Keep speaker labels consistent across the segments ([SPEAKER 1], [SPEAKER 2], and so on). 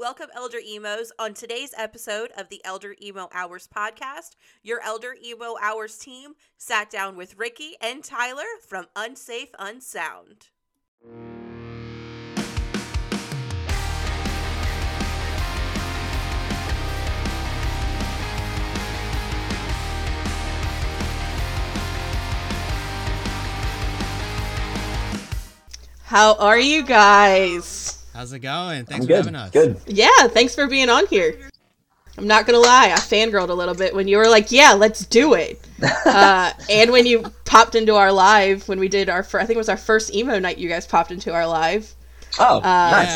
[SPEAKER 1] Welcome, Elder Emos. On today's episode of the Elder Emo Hours podcast, your Elder Emo Hours team sat down with Ricky and Tyler from Unsafe Unsound.
[SPEAKER 2] How are you guys?
[SPEAKER 3] How's it going? Thanks
[SPEAKER 4] I'm
[SPEAKER 3] for
[SPEAKER 4] good.
[SPEAKER 3] having us.
[SPEAKER 4] Good.
[SPEAKER 2] Yeah, thanks for being on here. I'm not gonna lie, I fangirled a little bit when you were like, "Yeah, let's do it," uh, and when you popped into our live when we did our, fir- I think it was our first emo night. You guys popped into our live.
[SPEAKER 4] Oh,
[SPEAKER 2] Uh,
[SPEAKER 4] nice.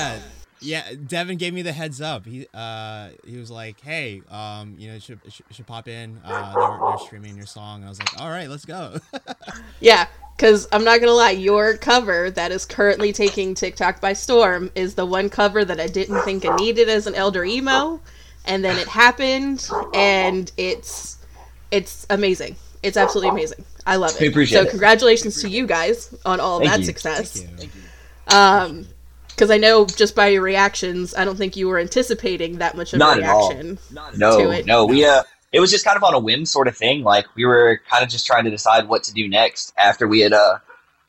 [SPEAKER 3] Yeah, yeah. Devin gave me the heads up. He uh he was like, "Hey, um, you know, should should, should pop in. Uh, they're, they're streaming your song." I was like, "All right, let's go."
[SPEAKER 2] Yeah, because I'm not gonna lie, your cover that is currently taking TikTok by storm is the one cover that I didn't think I needed as an elder emo, and then it happened, and it's it's amazing. It's absolutely amazing. I love it.
[SPEAKER 4] We appreciate
[SPEAKER 2] so
[SPEAKER 4] it.
[SPEAKER 2] congratulations to you guys on all of
[SPEAKER 4] Thank
[SPEAKER 2] that
[SPEAKER 4] you.
[SPEAKER 2] success.
[SPEAKER 3] Thank you.
[SPEAKER 2] Um, because I know just by your reactions, I don't think you were anticipating that much of
[SPEAKER 4] Not
[SPEAKER 2] a
[SPEAKER 4] at all.
[SPEAKER 2] reaction. to
[SPEAKER 4] no,
[SPEAKER 2] it.
[SPEAKER 4] no. We uh, it was just kind of on a whim sort of thing. Like we were kind of just trying to decide what to do next after we had uh,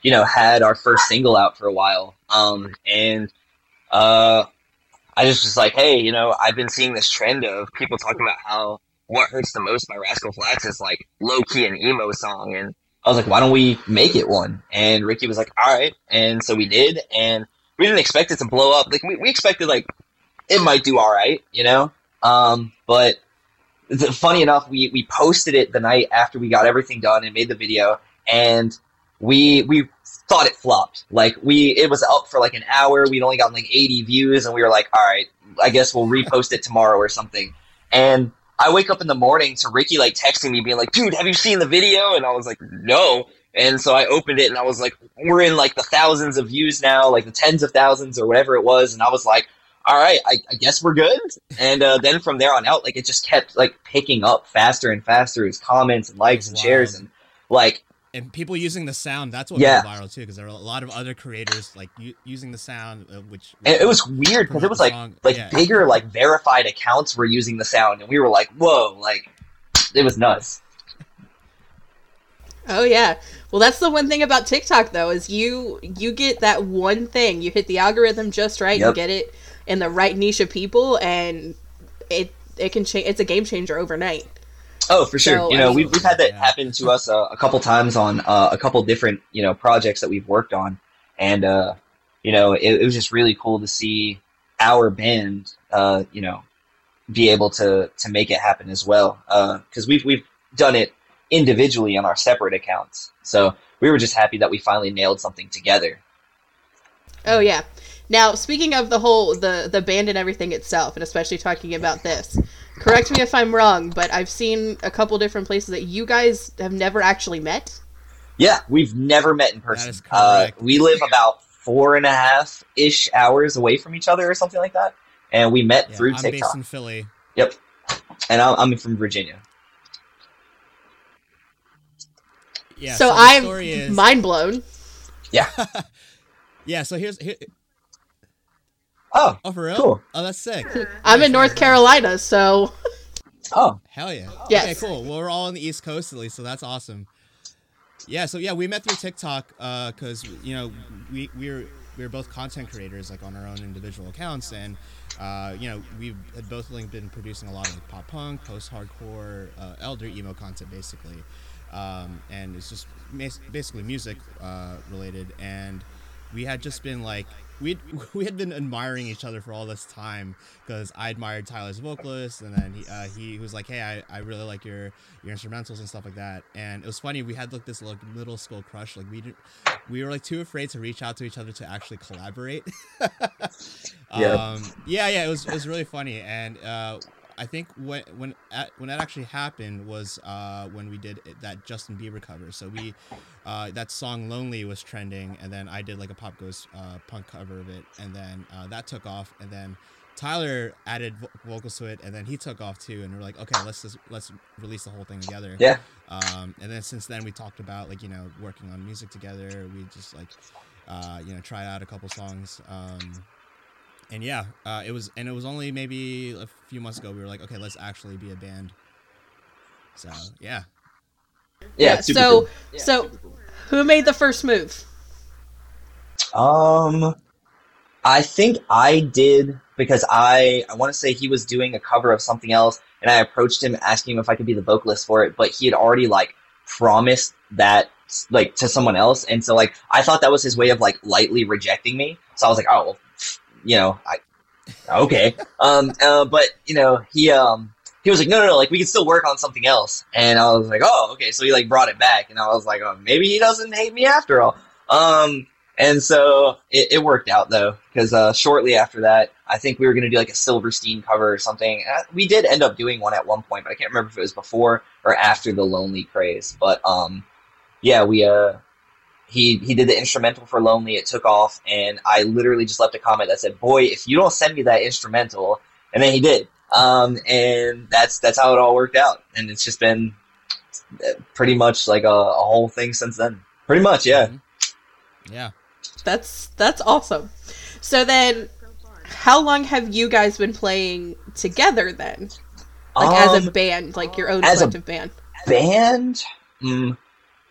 [SPEAKER 4] you know, had our first single out for a while. Um, and uh, I just was like, hey, you know, I've been seeing this trend of people talking about how what hurts the most by Rascal Flatts is like low key an emo song, and I was like, why don't we make it one? And Ricky was like, all right, and so we did, and we didn't expect it to blow up. Like we, we expected like it might do all right, you know. Um, but the, funny enough, we we posted it the night after we got everything done and made the video, and we we thought it flopped. Like we it was up for like an hour. We'd only gotten like 80 views, and we were like, all right, I guess we'll repost it tomorrow or something. And I wake up in the morning to Ricky like texting me, being like, dude, have you seen the video? And I was like, no. And so I opened it and I was like, we're in like the thousands of views now, like the tens of thousands or whatever it was. And I was like, all right, I, I guess we're good. And uh, then from there on out, like it just kept like picking up faster and faster His comments and likes and shares and like
[SPEAKER 3] And people using the sound, that's what
[SPEAKER 4] Yeah.
[SPEAKER 3] went viral too, because there were a lot of other creators like u- using the sound, uh, which
[SPEAKER 4] and it was weird because it was like
[SPEAKER 3] Song-
[SPEAKER 4] like
[SPEAKER 3] yeah.
[SPEAKER 4] bigger like verified accounts were using the sound and we were like, whoa, like it was nuts.
[SPEAKER 2] Oh yeah. Well, that's the one thing about TikTok though is you you get that one thing. You hit the algorithm just right. You
[SPEAKER 4] Yep.
[SPEAKER 2] get it in the right niche of people, and it it can change. It's a game changer overnight.
[SPEAKER 4] Oh, for sure.
[SPEAKER 2] So,
[SPEAKER 4] you know,
[SPEAKER 2] I
[SPEAKER 4] we've, we've had that
[SPEAKER 3] Yeah.
[SPEAKER 4] happen to us uh, a couple times on uh, a couple different, you know, projects that we've worked on. And, uh, you know, it, it was just really cool to see our band, uh, you know, be able to, to make it happen as well. Because we've, we've done it individually on our separate accounts. So we were just happy that we finally nailed something together.
[SPEAKER 2] Oh yeah. Now speaking of the whole the the band and everything itself, and especially talking about this, correct me if I'm wrong, but I've seen a couple different places that you guys have never actually met.
[SPEAKER 4] Yeah, we've never met in person.
[SPEAKER 3] is
[SPEAKER 4] Uh, we live about four and a half ish hours away from each other or something like that. And we met
[SPEAKER 3] Yeah,
[SPEAKER 4] through
[SPEAKER 3] I'm
[SPEAKER 4] TikTok.
[SPEAKER 3] based in Philly.
[SPEAKER 4] Yep. And I'm, I'm from Virginia.
[SPEAKER 3] Yeah.
[SPEAKER 2] so
[SPEAKER 3] the
[SPEAKER 2] I'm
[SPEAKER 3] is,
[SPEAKER 2] mind blown.
[SPEAKER 3] Yeah. yeah. So here's here,
[SPEAKER 4] Oh,
[SPEAKER 3] oh for real.
[SPEAKER 4] Cool.
[SPEAKER 3] Oh, that's sick.
[SPEAKER 2] I'm in North
[SPEAKER 3] nice, nice.
[SPEAKER 2] Carolina, so
[SPEAKER 4] oh,
[SPEAKER 3] Hell yeah.
[SPEAKER 2] Yes.
[SPEAKER 3] Okay, cool. Well, we're all on the East Coast at least, so that's awesome. Yeah, so yeah, we met through TikTok because you know we we were we were both content creators like on our own individual accounts, and uh, you know we had both like, been producing a lot of like, pop punk, post hardcore, uh, elder emo content basically, um, and it's just mas- basically music uh, related, and we had just been like we we had been admiring each other for all this time because I admired Tyler's vocalist, and then he uh, he was like, "Hey, I, I really like your your instrumentals and stuff like that." And it was funny. We had like this like middle school crush. Like we didn't, we were like too afraid to reach out to each other to actually collaborate.
[SPEAKER 4] Yeah.
[SPEAKER 3] Um, yeah, yeah. It was it was really funny, and uh, I think when when at, when that actually happened was uh, when we did it- that Justin Bieber cover. So we uh, that song "Lonely" was trending, and then I did like a pop goes uh, punk cover of it, and then uh, that took off, and then Tyler added vo- vocals to it, and then he took off too, and we're like, okay, let's just let's release the whole thing together.
[SPEAKER 4] yeah.
[SPEAKER 3] Um, and then since then we talked about like you know working on music together. We just like uh, you know tried out a couple songs. Um, and yeah, uh, it was, and it was only maybe a few months ago we were like, okay, let's actually be a band. So yeah,
[SPEAKER 4] Yeah.
[SPEAKER 2] Yeah, so-
[SPEAKER 4] cool.
[SPEAKER 2] so who made the first move?
[SPEAKER 4] Um, I think I did because I I want to say he was doing a cover of something else, and I approached him asking him if I could be the vocalist for it, but he had already like promised that like to someone else, and so like I thought that was his way of like lightly rejecting me. So I was like, oh, well, you know, I okay. um, uh, but you know, he um he was like, no, no, no, like we can still work on something else, and I was like, oh, okay. So he like brought it back, and I was like, oh, maybe he doesn't hate me after all. Um, and so it, it worked out though, because uh, shortly after that, I think we were gonna do like a Silverstein cover or something. Uh, We did end up doing one at one point, but I can't remember if it was before or after the Lonely craze. But um, yeah, we uh, he he did the instrumental for Lonely. It took off, and I literally just left a comment that said, "Boy, if you don't send me that instrumental," and then he did. Um, and that's that's how it all worked out, and it's just been uh, pretty much like a, a whole thing since then. Pretty much, yeah.
[SPEAKER 3] Mhm. yeah.
[SPEAKER 2] That's that's awesome. So then, how long have you guys been playing together then? Like as a
[SPEAKER 4] Um,
[SPEAKER 2] band, like your own
[SPEAKER 4] as a-
[SPEAKER 2] collective band.
[SPEAKER 4] band mm,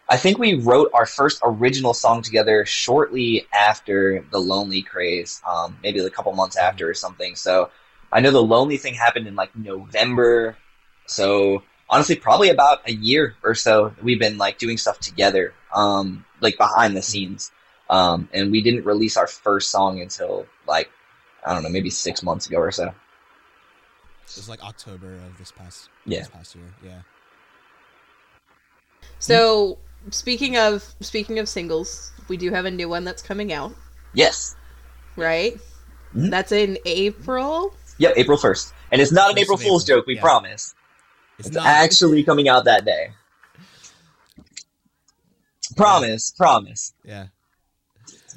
[SPEAKER 4] i think we wrote our first original song together shortly after the lonely craze um, maybe a couple months after or something so i know the lonely thing happened in like november so honestly probably about a year or so we've been like doing stuff together um, like behind the scenes um, and we didn't release our first song until like i don't know maybe six months ago or so
[SPEAKER 3] It was like October of this past
[SPEAKER 4] Yeah.
[SPEAKER 3] this past year. Yeah.
[SPEAKER 2] So speaking of speaking of singles, we do have a new one that's coming out,
[SPEAKER 4] yes
[SPEAKER 2] right?
[SPEAKER 4] Mhm.
[SPEAKER 2] That's in April.
[SPEAKER 4] yep april 1st and it's not an
[SPEAKER 3] First
[SPEAKER 4] april fool's
[SPEAKER 3] April,
[SPEAKER 4] joke we
[SPEAKER 3] yeah.
[SPEAKER 4] promise
[SPEAKER 3] It's,
[SPEAKER 4] It's
[SPEAKER 3] not
[SPEAKER 4] actually coming out that day. Promise, promise.
[SPEAKER 3] Yeah.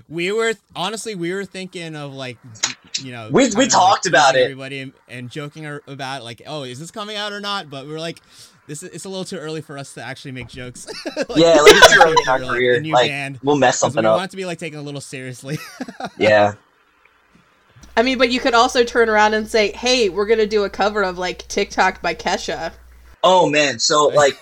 [SPEAKER 3] We were honestly we were thinking of like you know
[SPEAKER 4] We- we
[SPEAKER 3] kinda, like,
[SPEAKER 4] talked about it.
[SPEAKER 3] everybody and, and joking ar- about like oh is this coming out or not but we were like this is it's a little too early for us to actually make jokes Like,
[SPEAKER 4] yeah, like it's too early in our
[SPEAKER 3] for, like,
[SPEAKER 4] career.
[SPEAKER 3] new
[SPEAKER 4] Like
[SPEAKER 3] band
[SPEAKER 4] we'll mess
[SPEAKER 3] 'cause
[SPEAKER 4] something
[SPEAKER 3] we
[SPEAKER 4] up.
[SPEAKER 3] want to be like taken a little seriously
[SPEAKER 4] Yeah.
[SPEAKER 2] I mean, but you could also turn around and say, "Hey, we're gonna do a cover of like TikTok by Kesha."
[SPEAKER 4] Oh man, so like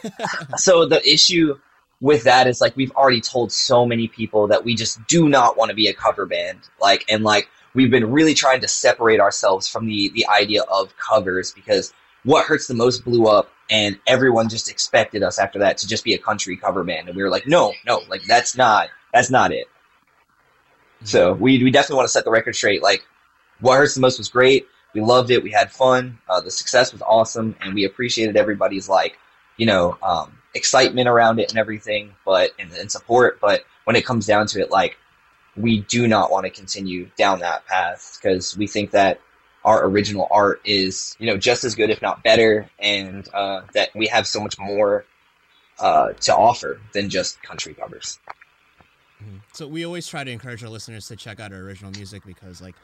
[SPEAKER 4] so the issue with that is like we've already told so many people that we just do not want to be a cover band. Like and like we've been really trying to separate ourselves from the the idea of covers because what hurts the most blew up and everyone just expected us after that to just be a country cover band. And we were like no no like that's not that's not it. So we, we definitely want to set the record straight. Like what hurts the most was great. We loved it. We had fun. Uh, the success was awesome and we appreciated everybody's like you know um, excitement around it and everything but and, and support. But when it comes down to it like we do not want to continue down that path because we think that our original art is you know just as good if not better and uh, that we have so much more uh, to offer than just country covers
[SPEAKER 3] Mhm. So we always try to encourage our listeners to check out our original music because like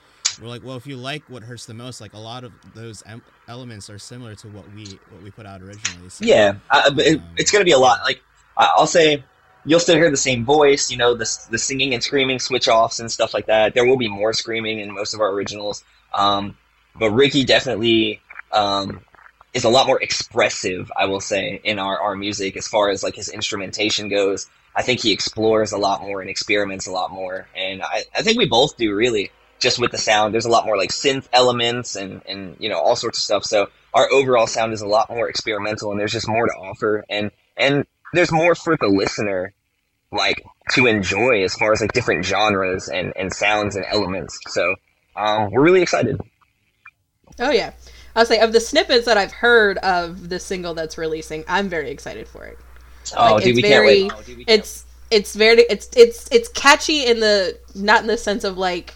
[SPEAKER 3] we're like well if you like what hurts the most like a lot of those em- elements are similar to what we what we put out originally so,
[SPEAKER 4] Yeah, but it,
[SPEAKER 3] Um,
[SPEAKER 4] it's going to be a lot. Like I- I'll say, you'll still hear the same voice. You know, the the singing and screaming switch offs and stuff like that. There will be more screaming in most of our originals. Um, but Ricky definitely um, is a lot more expressive. I will say in our our music as far as like his instrumentation goes. I think he explores a lot more and experiments a lot more, and I, I think we both do really. Just with the sound, there's a lot more like synth elements and and you know all sorts of stuff. So our overall sound is a lot more experimental and there's just more to offer and and there's more for the listener like to enjoy as far as like different genres and and sounds and elements so um, we're really excited
[SPEAKER 2] Oh yeah, I'll say of the snippets that I've heard of the single that's releasing, I'm very excited for it.
[SPEAKER 4] oh
[SPEAKER 2] Like,
[SPEAKER 4] dude
[SPEAKER 2] it's
[SPEAKER 4] we can't wait
[SPEAKER 2] very- It's it's very it's it's it's catchy in the not in the sense of like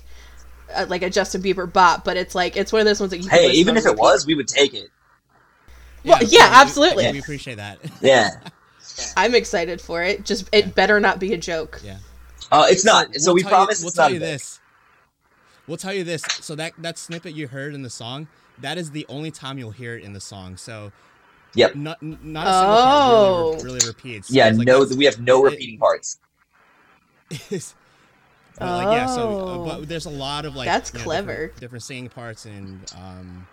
[SPEAKER 2] uh, like a Justin Bieber bop, but it's like it's one of those ones that you.
[SPEAKER 4] hey even if it was we would take it
[SPEAKER 2] Well, yeah,
[SPEAKER 3] we-
[SPEAKER 2] absolutely.
[SPEAKER 3] we appreciate that
[SPEAKER 4] yeah
[SPEAKER 2] I'm excited for it. Just it
[SPEAKER 3] Yeah.
[SPEAKER 2] better not be a joke.
[SPEAKER 3] yeah
[SPEAKER 4] uh, it's not so,
[SPEAKER 3] we'll
[SPEAKER 4] we
[SPEAKER 3] tell you-
[SPEAKER 4] promise
[SPEAKER 3] we'll
[SPEAKER 4] it's
[SPEAKER 3] tell
[SPEAKER 4] not
[SPEAKER 3] you this. We'll tell you this. So that that snippet you heard in the song, that is the only time you'll hear it in the song. So
[SPEAKER 4] Yep.
[SPEAKER 3] not not a single part really,
[SPEAKER 2] Oh.
[SPEAKER 3] re- really repeats.
[SPEAKER 4] yeah
[SPEAKER 3] like
[SPEAKER 4] no we have no
[SPEAKER 3] it-
[SPEAKER 4] repeating parts
[SPEAKER 3] it's- But like yeah, so uh,
[SPEAKER 2] Oh.
[SPEAKER 3] but there's a lot of like
[SPEAKER 2] That's
[SPEAKER 3] you know,
[SPEAKER 2] clever.
[SPEAKER 3] different, different singing parts and um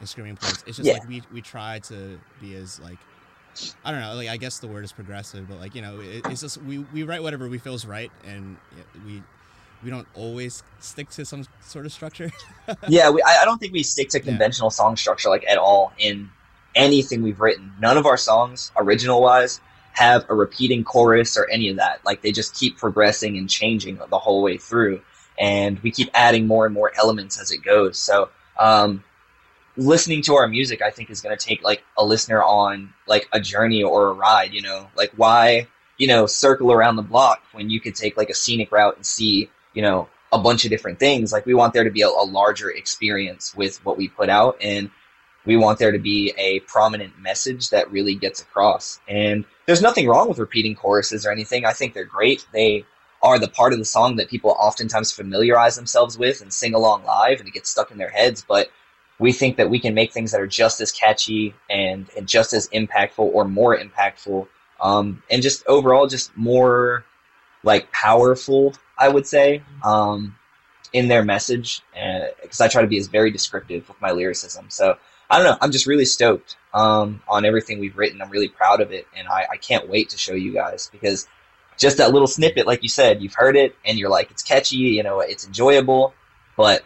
[SPEAKER 3] and screaming parts. It's just
[SPEAKER 4] Yeah.
[SPEAKER 3] like we we try to be as like I don't know, like I guess the word is progressive, but like you know, it, it's just we we write whatever we feel is right, and we we don't always stick to some sort of structure.
[SPEAKER 4] yeah, we, I, I don't think we stick to
[SPEAKER 3] Yeah.
[SPEAKER 4] conventional song structure like at all in anything we've written. None of our songs, original wise, have a repeating chorus or any of that. Like they just keep progressing and changing the whole way through, and we keep adding more and more elements as it goes. So, um, listening to our music, I think, is going to take like a listener on like a journey or a ride. You know, like why you know circle around the block when you could take like a scenic route and see you know a bunch of different things. Like we want there to be a, a larger experience with what we put out, and we want there to be a prominent message that really gets across. And there's nothing wrong with repeating choruses or anything. I think they're great. They are the part of the song that people oftentimes familiarize themselves with and sing along live, and it gets stuck in their heads. But we think that we can make things that are just as catchy and, and just as impactful or more impactful, um, and just overall just more like powerful. I would say um, in their message, because I try to be as very descriptive with my lyricism. So I don't know. I'm just really stoked um, on everything we've written. I'm really proud of it, and I, I can't wait to show you guys because just that little snippet, like you said, you've heard it and you're like, it's catchy, you know, it's enjoyable, but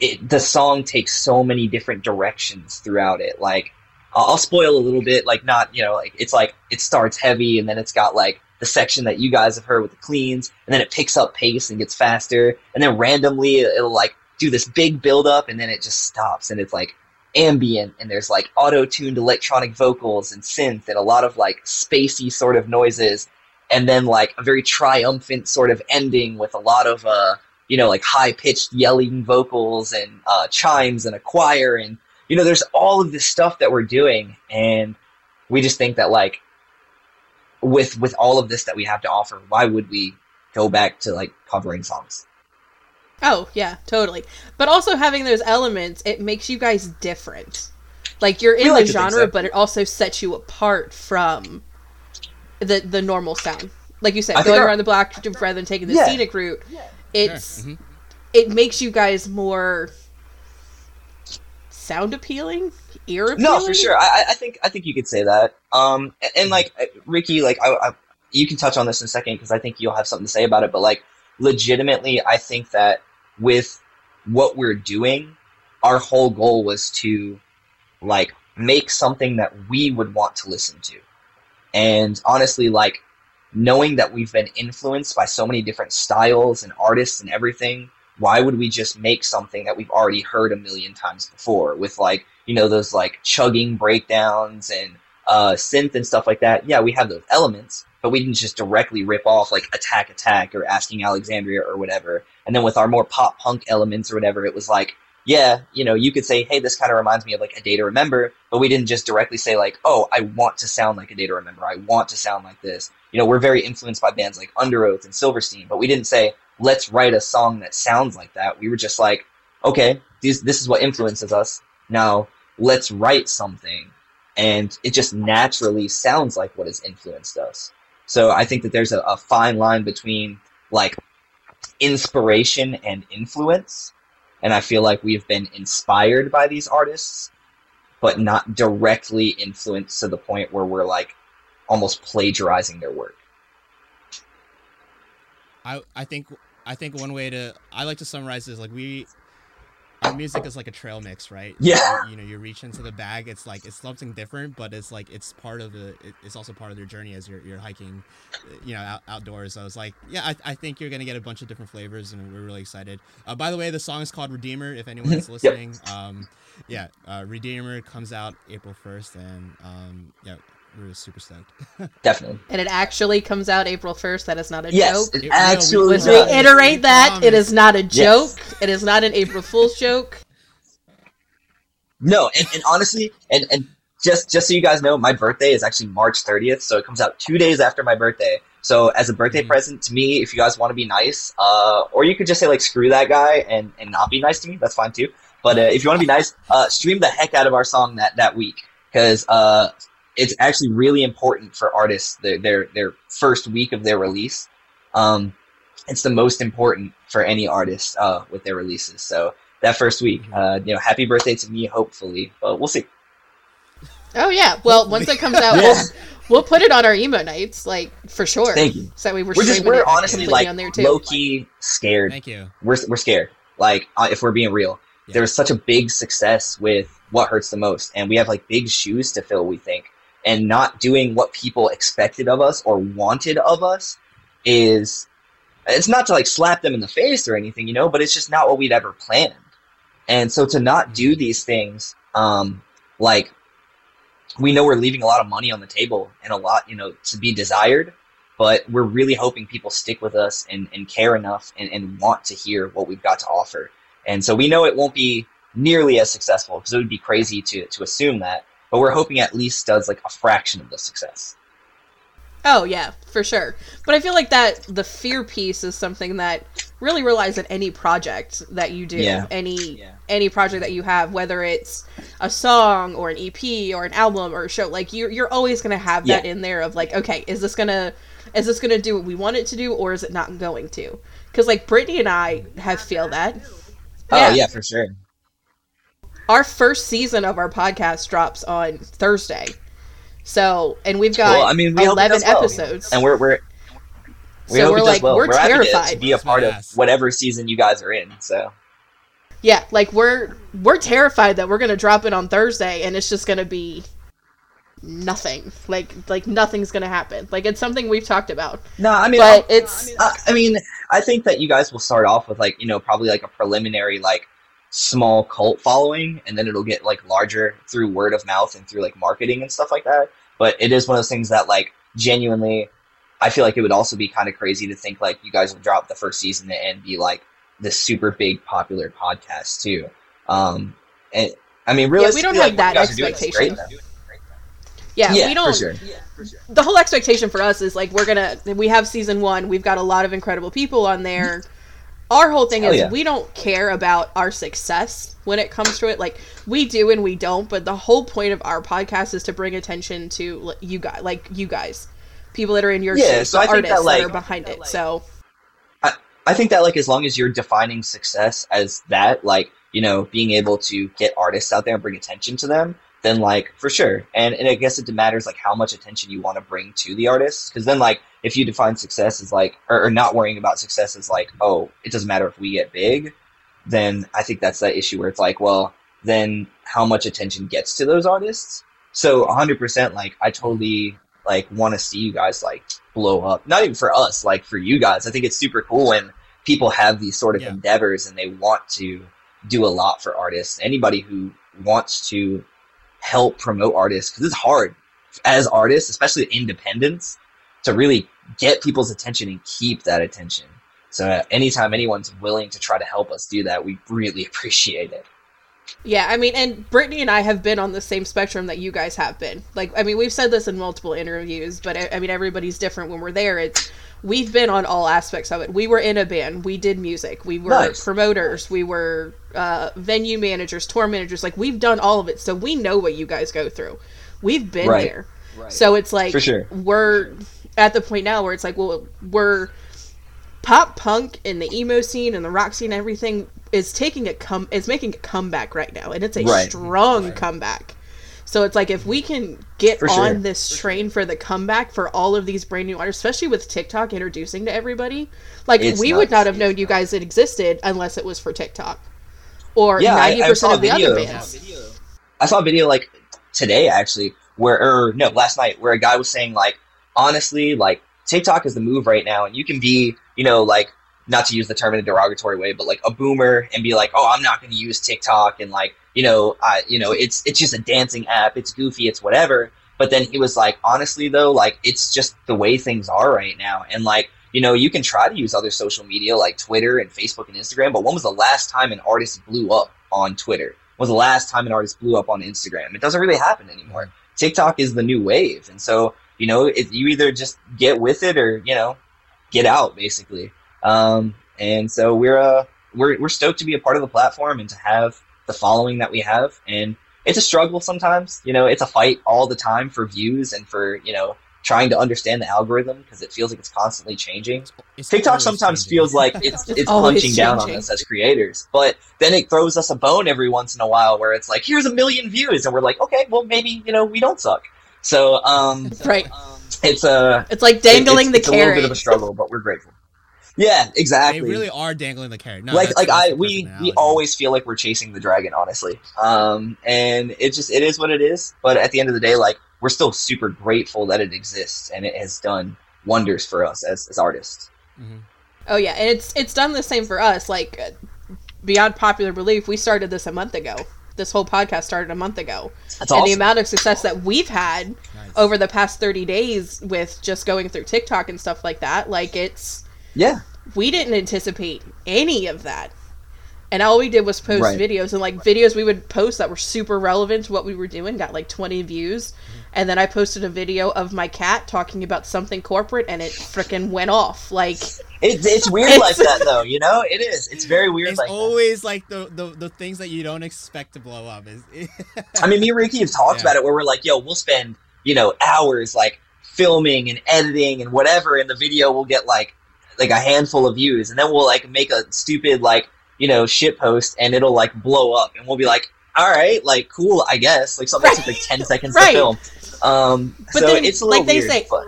[SPEAKER 4] it, the song takes so many different directions throughout it. Like, I'll spoil a little bit, like not, you know, like it's like it starts heavy and then it's got like the section that you guys have heard with the cleans, and then it picks up pace and gets faster, and then randomly it'll like do this big build up and then it just stops and it's like ambient and there's like auto-tuned electronic vocals and synth and a lot of like spacey sort of noises and then like a very triumphant sort of ending with a lot of uh you know like high pitched yelling vocals and uh chimes and a choir and you know there's all of this stuff that we're doing and we just think that like with with all of this that we have to offer why would we go back to like covering songs
[SPEAKER 2] Oh, yeah, totally. But also having those elements, it makes you guys different. Like you're in
[SPEAKER 4] like
[SPEAKER 2] the genre,
[SPEAKER 4] so.
[SPEAKER 2] but it also sets you apart from the the normal sound. Like you said,
[SPEAKER 4] I think
[SPEAKER 2] going
[SPEAKER 4] our-
[SPEAKER 2] around the block rather than taking the
[SPEAKER 4] Yeah.
[SPEAKER 2] scenic route, it's
[SPEAKER 3] Mhm.
[SPEAKER 2] it makes you guys more sound appealing, ear appealing.
[SPEAKER 4] No, for sure. I, I- think I think you could say that. Um, and, and like uh, Ricky, like I, I, you can touch on this in a second because I think you'll have something to say about it. But like, legitimately, I think that with what we're doing, our whole goal was to like make something that we would want to listen to. And honestly, like knowing that we've been influenced by so many different styles and artists and everything, why would we just make something that we've already heard a million times before with like, you know, those like chugging breakdowns and uh, synth and stuff like that? Yeah, we have those elements, but we didn't just directly rip off like Attack Attack or Asking Alexandria or whatever. And then with our more pop punk elements or whatever, it was like, yeah, you know, you could say, hey, this kind of reminds me of like a day to remember, but we didn't just directly say like, oh, I want to sound like a day to remember. I want to sound like this. You know, we're very influenced by bands like Underoath and Silverstein, but we didn't say, let's write a song that sounds like that. We were just like, okay, this this is what influences us. Now let's write something, and it just naturally sounds like what has influenced us. So I think that there's a, a fine line between like inspiration and influence, and I feel like we've been inspired by these artists, but not directly influenced to the point where we're like almost plagiarizing their work.
[SPEAKER 3] I I think I think one way to I like to summarize is like we our music is like a trail mix, right?
[SPEAKER 4] Yeah.
[SPEAKER 3] You, you know, you reach into the bag. It's like it's something different, but it's like it's part of the. It, it's also part of your journey as you're you're hiking, you know, out, outdoors. So it's like, yeah, I, I think you're gonna get a bunch of different flavors, and we're really excited. Uh, by the way, the song is called Redeemer. If anyone's listening, um, yeah, uh, Redeemer comes out April first, and um, yeah, we're super stoked.
[SPEAKER 4] Definitely.
[SPEAKER 2] And it actually comes out April 1st. That is not a
[SPEAKER 4] Yes,
[SPEAKER 2] joke.
[SPEAKER 4] it
[SPEAKER 3] It
[SPEAKER 4] actually
[SPEAKER 2] Let's
[SPEAKER 3] does.
[SPEAKER 4] does.
[SPEAKER 2] reiterate that. It is not a joke.
[SPEAKER 4] Yes.
[SPEAKER 2] It is not an April Fool's joke.
[SPEAKER 4] No, and, and honestly, and, and just just so you guys know, my birthday is actually March 30th, so it comes out two days after my birthday. So as a birthday
[SPEAKER 3] Mhm.
[SPEAKER 4] present to me, if you guys want to be nice, uh, or you could just say like screw that guy and, and not be nice to me, that's fine too. But uh, if you want to be nice, uh, stream the heck out of our song that that week because uh, it's actually really important for artists their their their first week of their release. Um, it's the most important for any artist uh, with their releases. So that first week,
[SPEAKER 3] Mm-hmm.
[SPEAKER 4] uh, you know, happy birthday to me, hopefully, but we'll see.
[SPEAKER 2] Oh yeah. Well, once it comes out,
[SPEAKER 4] Yeah.
[SPEAKER 2] we'll, we'll put it on our emo nights, like for sure.
[SPEAKER 4] Thank you.
[SPEAKER 2] So that we were
[SPEAKER 4] We're just we're honestly like
[SPEAKER 2] on there too.
[SPEAKER 4] low key scared.
[SPEAKER 3] Thank you.
[SPEAKER 4] We're we're scared. Like uh, if we're being real,
[SPEAKER 3] Yeah.
[SPEAKER 4] there was such a big success with what hurts the most, and we have like big shoes to fill. We think, and not doing what people expected of us or wanted of us is. It's not to like slap them in the face or anything, you know, but it's just not what we'd ever planned. And so to not do these things, um, like we know we're leaving a lot of money on the table and a lot, you know, to be desired, but we're really hoping people stick with us and, and care enough and, and want to hear what we've got to offer. And so we know it won't be nearly as successful because it would be crazy to, to assume that, but we're hoping at least does like a fraction of the success.
[SPEAKER 2] Oh yeah, for sure. But I feel like that the fear piece is something that really relies on any project that you do,
[SPEAKER 4] Yeah.
[SPEAKER 2] any
[SPEAKER 4] Yeah.
[SPEAKER 2] any project that you have, whether it's a song or an EP or an album or a show. Like you, you're always gonna have that
[SPEAKER 4] Yeah.
[SPEAKER 2] in there of like, okay, is this gonna is this gonna do what we want it to do, or is it not going to? Because like Brittany and I have feel that.
[SPEAKER 4] Oh yeah, for sure.
[SPEAKER 2] Our first season of our podcast drops on Thursday. So, and we've got
[SPEAKER 4] Well, I mean, we hope
[SPEAKER 2] 11
[SPEAKER 4] does well.
[SPEAKER 2] episodes.
[SPEAKER 4] And we're, we're, we
[SPEAKER 2] So
[SPEAKER 4] hope
[SPEAKER 2] we're
[SPEAKER 4] it does
[SPEAKER 2] like-
[SPEAKER 4] well.
[SPEAKER 2] we're
[SPEAKER 4] happy to- to, be a part of whatever season you guys are in. So
[SPEAKER 2] Yeah, like we're we're terrified that we're gonna drop it on Thursday and it's just gonna be nothing. Like like nothing's gonna happen. Like it's something we've talked about.
[SPEAKER 4] no, I mean,
[SPEAKER 2] But it's
[SPEAKER 4] Uh, I mean, I think that you guys will start off with like you know probably like a preliminary like small cult following, and then it'll get like larger through word of mouth and through like marketing and stuff like that. But it is one of those things that like genuinely, I feel like it would also be kind of crazy to think like you guys will drop the first season and be like this super big popular podcast too. Um, and I mean, really,
[SPEAKER 2] we don't have that expectation. yeah,
[SPEAKER 4] Yeah,
[SPEAKER 2] we don't
[SPEAKER 4] for sure.
[SPEAKER 2] the whole expectation for us is like we're gonna we have season one, we've got a lot of incredible people on there. Our whole thing
[SPEAKER 4] Hell
[SPEAKER 2] is
[SPEAKER 4] yeah.
[SPEAKER 2] we don't care about our success when it comes to it. Like we do and we don't, but the whole point of our podcast is to bring attention to like, you guys, like you guys, people that are in your
[SPEAKER 4] Yeah,
[SPEAKER 2] shoes,
[SPEAKER 4] so
[SPEAKER 2] the
[SPEAKER 4] I think
[SPEAKER 2] artists
[SPEAKER 4] that,
[SPEAKER 2] that,
[SPEAKER 4] like-
[SPEAKER 2] are behind it. So
[SPEAKER 4] I think that like as long as you're defining success as that, like you know, being able to get artists out there and bring attention to them, then like for sure. And and I guess it matters like how much attention you want to bring to the artists, because then like if you define success as like or, or not worrying about success as like oh it doesn't matter if we get big, then I think that's that issue where it's like well then how much attention gets to those artists. So 100% like I totally like want to see you guys like blow up. Not even for us, like for you guys. I think it's super cool when people have these sort of
[SPEAKER 3] Yeah.
[SPEAKER 4] endeavors and they want to do a lot for artists. Anybody who wants to help promote artists because it's hard as artists, especially independents, to really get people's attention and keep that attention. So uh, anytime anyone's willing to try to help us do that, we really appreciate it.
[SPEAKER 2] Yeah, I mean, and Brittany and I have been on the same spectrum that you guys have been. Like, I mean, we've said this in multiple interviews, but I, I mean, everybody's different when we're there. It's we've been on all aspects of it. We were in a band, we did music, we were
[SPEAKER 4] Nice.
[SPEAKER 2] promoters, we were uh, venue managers, tour managers. Like, we've done all of it, so we know what you guys go through. We've been
[SPEAKER 4] Right.
[SPEAKER 2] there, so it's like
[SPEAKER 4] For sure.
[SPEAKER 2] we're at the point now where it's like, well, we're pop punk and the emo scene and the rock scene and everything is taking a come is making a comeback right now and it's a
[SPEAKER 4] Right.
[SPEAKER 2] strong comeback. So it's like if we can get
[SPEAKER 4] For
[SPEAKER 2] on
[SPEAKER 4] sure.
[SPEAKER 2] this train for the comeback for all of these brand new artists especially with tiktok introducing to everybody like
[SPEAKER 4] It's
[SPEAKER 2] we would not have known you guys had existed unless it was for tiktok. Or
[SPEAKER 4] Yeah, I- I
[SPEAKER 2] 90% of the
[SPEAKER 4] a
[SPEAKER 2] other bands.
[SPEAKER 4] I saw a video like today actually where or no last night where a guy was saying like honestly like TikTok is the move right now and you can be you know like not to use the term in a derogatory way but like a boomer and be like oh I'm not going to use TikTok and like you know I you know it's it's just a dancing app it's goofy it's whatever but then he was like honestly though like it's just the way things are right now and like you know you can try to use other social media like Twitter and Facebook and Instagram but when was the last time an artist blew up on Twitter was the last time an artist blew up on Instagram. It doesn't really happen anymore. TikTok is the new wave, and so you know, if you either just get with it or you know, get out basically. Um, and so we're uh, we're we're stoked to be a part of the platform and to have the following that we have. And it's a struggle sometimes. You know, it's a fight all the time for views and for you know trying to understand the algorithm because it feels like it's constantly changing.
[SPEAKER 3] It's
[SPEAKER 4] TikTok sometimes
[SPEAKER 3] changing.
[SPEAKER 4] feels like it's
[SPEAKER 2] It's
[SPEAKER 4] it's
[SPEAKER 2] always
[SPEAKER 4] punching down on us as creators, but then it throws us a bone every once in a while where it's like, here's a million views, and we're like, okay, well maybe you know we don't suck. So um,
[SPEAKER 2] Right.
[SPEAKER 4] it's a
[SPEAKER 2] It's like dangling
[SPEAKER 4] it's, it's
[SPEAKER 2] the
[SPEAKER 4] a little bit of a struggle, but we're grateful. Yeah,
[SPEAKER 3] they
[SPEAKER 4] exactly.
[SPEAKER 3] really are dangling the carrot. No,
[SPEAKER 4] like like I we
[SPEAKER 3] perfect
[SPEAKER 4] we always feel like we're chasing the dragon, honestly. Um, and it just it is what it is. But at the end of the day, like we're still super grateful that it exists and it has done wonders for us as as artists.
[SPEAKER 3] Mhm.
[SPEAKER 2] Oh yeah, and it's it's done the same for us. Like uh, beyond popular belief, we started this a month ago. This whole podcast started a month ago,
[SPEAKER 4] That's
[SPEAKER 2] and
[SPEAKER 4] awesome.
[SPEAKER 2] the amount of success that we've had
[SPEAKER 3] Nice.
[SPEAKER 2] over the past thirty days with just going through TikTok and stuff like that, like it's
[SPEAKER 4] yeah,
[SPEAKER 2] we didn't anticipate any of that. And all we did was post
[SPEAKER 4] Right.
[SPEAKER 2] videos and like videos we would post that were super relevant to what we were doing got like 20 views. Mm-hmm. And then I posted a video of my cat talking about something corporate and it freaking went off. Like
[SPEAKER 4] it's it's weird
[SPEAKER 2] It's-
[SPEAKER 4] like that though. You know, it is. It's very weird.
[SPEAKER 3] It's
[SPEAKER 4] like that.
[SPEAKER 3] always like the, the the things that you don't expect to blow up. Is
[SPEAKER 4] I mean, me and Ricky have talked
[SPEAKER 3] Yeah.
[SPEAKER 4] about it where we're like, yo, we'll spend, you know, hours like filming and editing and whatever, and the video will get like like a handful of views, and then we'll like make a stupid like, you know, shit post and it'll like blow up and we'll be like, all right, like cool, I guess. Like something that took like ten seconds
[SPEAKER 2] Right.
[SPEAKER 4] to film. Um
[SPEAKER 2] But
[SPEAKER 4] so
[SPEAKER 2] then,
[SPEAKER 4] it's
[SPEAKER 2] like they
[SPEAKER 4] weird,
[SPEAKER 2] say,
[SPEAKER 4] but-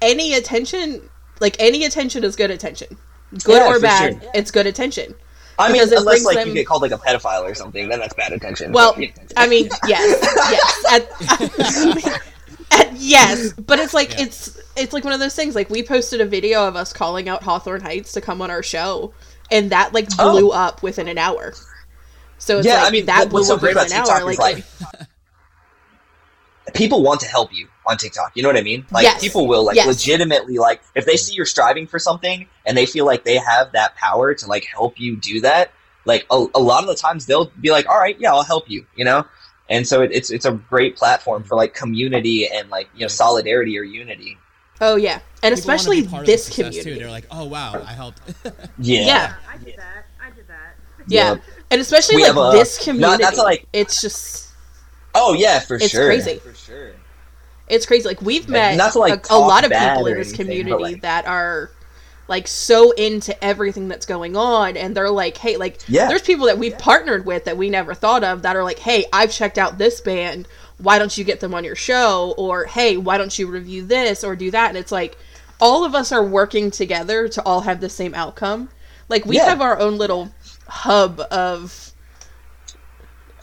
[SPEAKER 2] any attention, like any attention is good attention. Good
[SPEAKER 4] Yeah,
[SPEAKER 2] or bad,
[SPEAKER 4] sure.
[SPEAKER 2] it's good attention.
[SPEAKER 4] I mean,
[SPEAKER 2] because
[SPEAKER 4] unless like
[SPEAKER 2] them-
[SPEAKER 4] you get called like a pedophile or something, then that's bad attention.
[SPEAKER 2] Well,
[SPEAKER 4] But.
[SPEAKER 2] I mean, yes, yes, at, at- yes, but it's like
[SPEAKER 3] Yeah.
[SPEAKER 2] it's it's like one of those things. Like we posted a video of us calling out Hawthorne Heights to come on our show, and that like
[SPEAKER 4] Oh.
[SPEAKER 2] blew up within an hour. So it's
[SPEAKER 4] yeah,
[SPEAKER 2] like
[SPEAKER 4] I mean,
[SPEAKER 2] that
[SPEAKER 4] what-
[SPEAKER 2] blew
[SPEAKER 4] what's so
[SPEAKER 2] up
[SPEAKER 4] great
[SPEAKER 2] within
[SPEAKER 4] about
[SPEAKER 2] an hour.
[SPEAKER 4] Is
[SPEAKER 2] Like,
[SPEAKER 4] like people want to help you on TikTok. You know what I mean? Like
[SPEAKER 2] Yes.
[SPEAKER 4] people will like
[SPEAKER 2] Yes.
[SPEAKER 4] legitimately like if they see you're striving for something and they feel like they have that power to like help you do that. Like a, a lot of the times they'll be like, "All right, yeah, I'll help you," you know. And so it, it's it's a great platform for like community and like you know solidarity or unity.
[SPEAKER 2] oh yeah, and
[SPEAKER 3] People
[SPEAKER 2] especially
[SPEAKER 3] be part of the
[SPEAKER 2] this community.
[SPEAKER 3] Too. They're like, oh wow, I helped.
[SPEAKER 4] Yeah,
[SPEAKER 2] Yeah.
[SPEAKER 5] I did that. I did that.
[SPEAKER 2] Yeah,
[SPEAKER 4] Yep.
[SPEAKER 2] and especially
[SPEAKER 4] We
[SPEAKER 2] like
[SPEAKER 4] a-
[SPEAKER 2] this
[SPEAKER 4] not-
[SPEAKER 2] community.
[SPEAKER 4] not to, like-
[SPEAKER 2] it's just
[SPEAKER 4] Oh yeah, for
[SPEAKER 2] It's
[SPEAKER 4] sure.
[SPEAKER 2] It's crazy.
[SPEAKER 4] For sure.
[SPEAKER 2] it's crazy. Like we've met
[SPEAKER 4] not to, like,
[SPEAKER 2] a, a lot of people in this
[SPEAKER 4] anything,
[SPEAKER 2] community
[SPEAKER 4] but, like-
[SPEAKER 2] that are like so into everything that's going on, and they're like, hey, like
[SPEAKER 4] Yeah.
[SPEAKER 2] there's people that we've partnered with that we never thought of that are like, hey, I've checked out this band. Why don't you get them on your show? Or hey, why don't you review this or do that? And it's like all of us are working together to all have the same outcome. Like we
[SPEAKER 4] Yeah.
[SPEAKER 2] have our own little hub of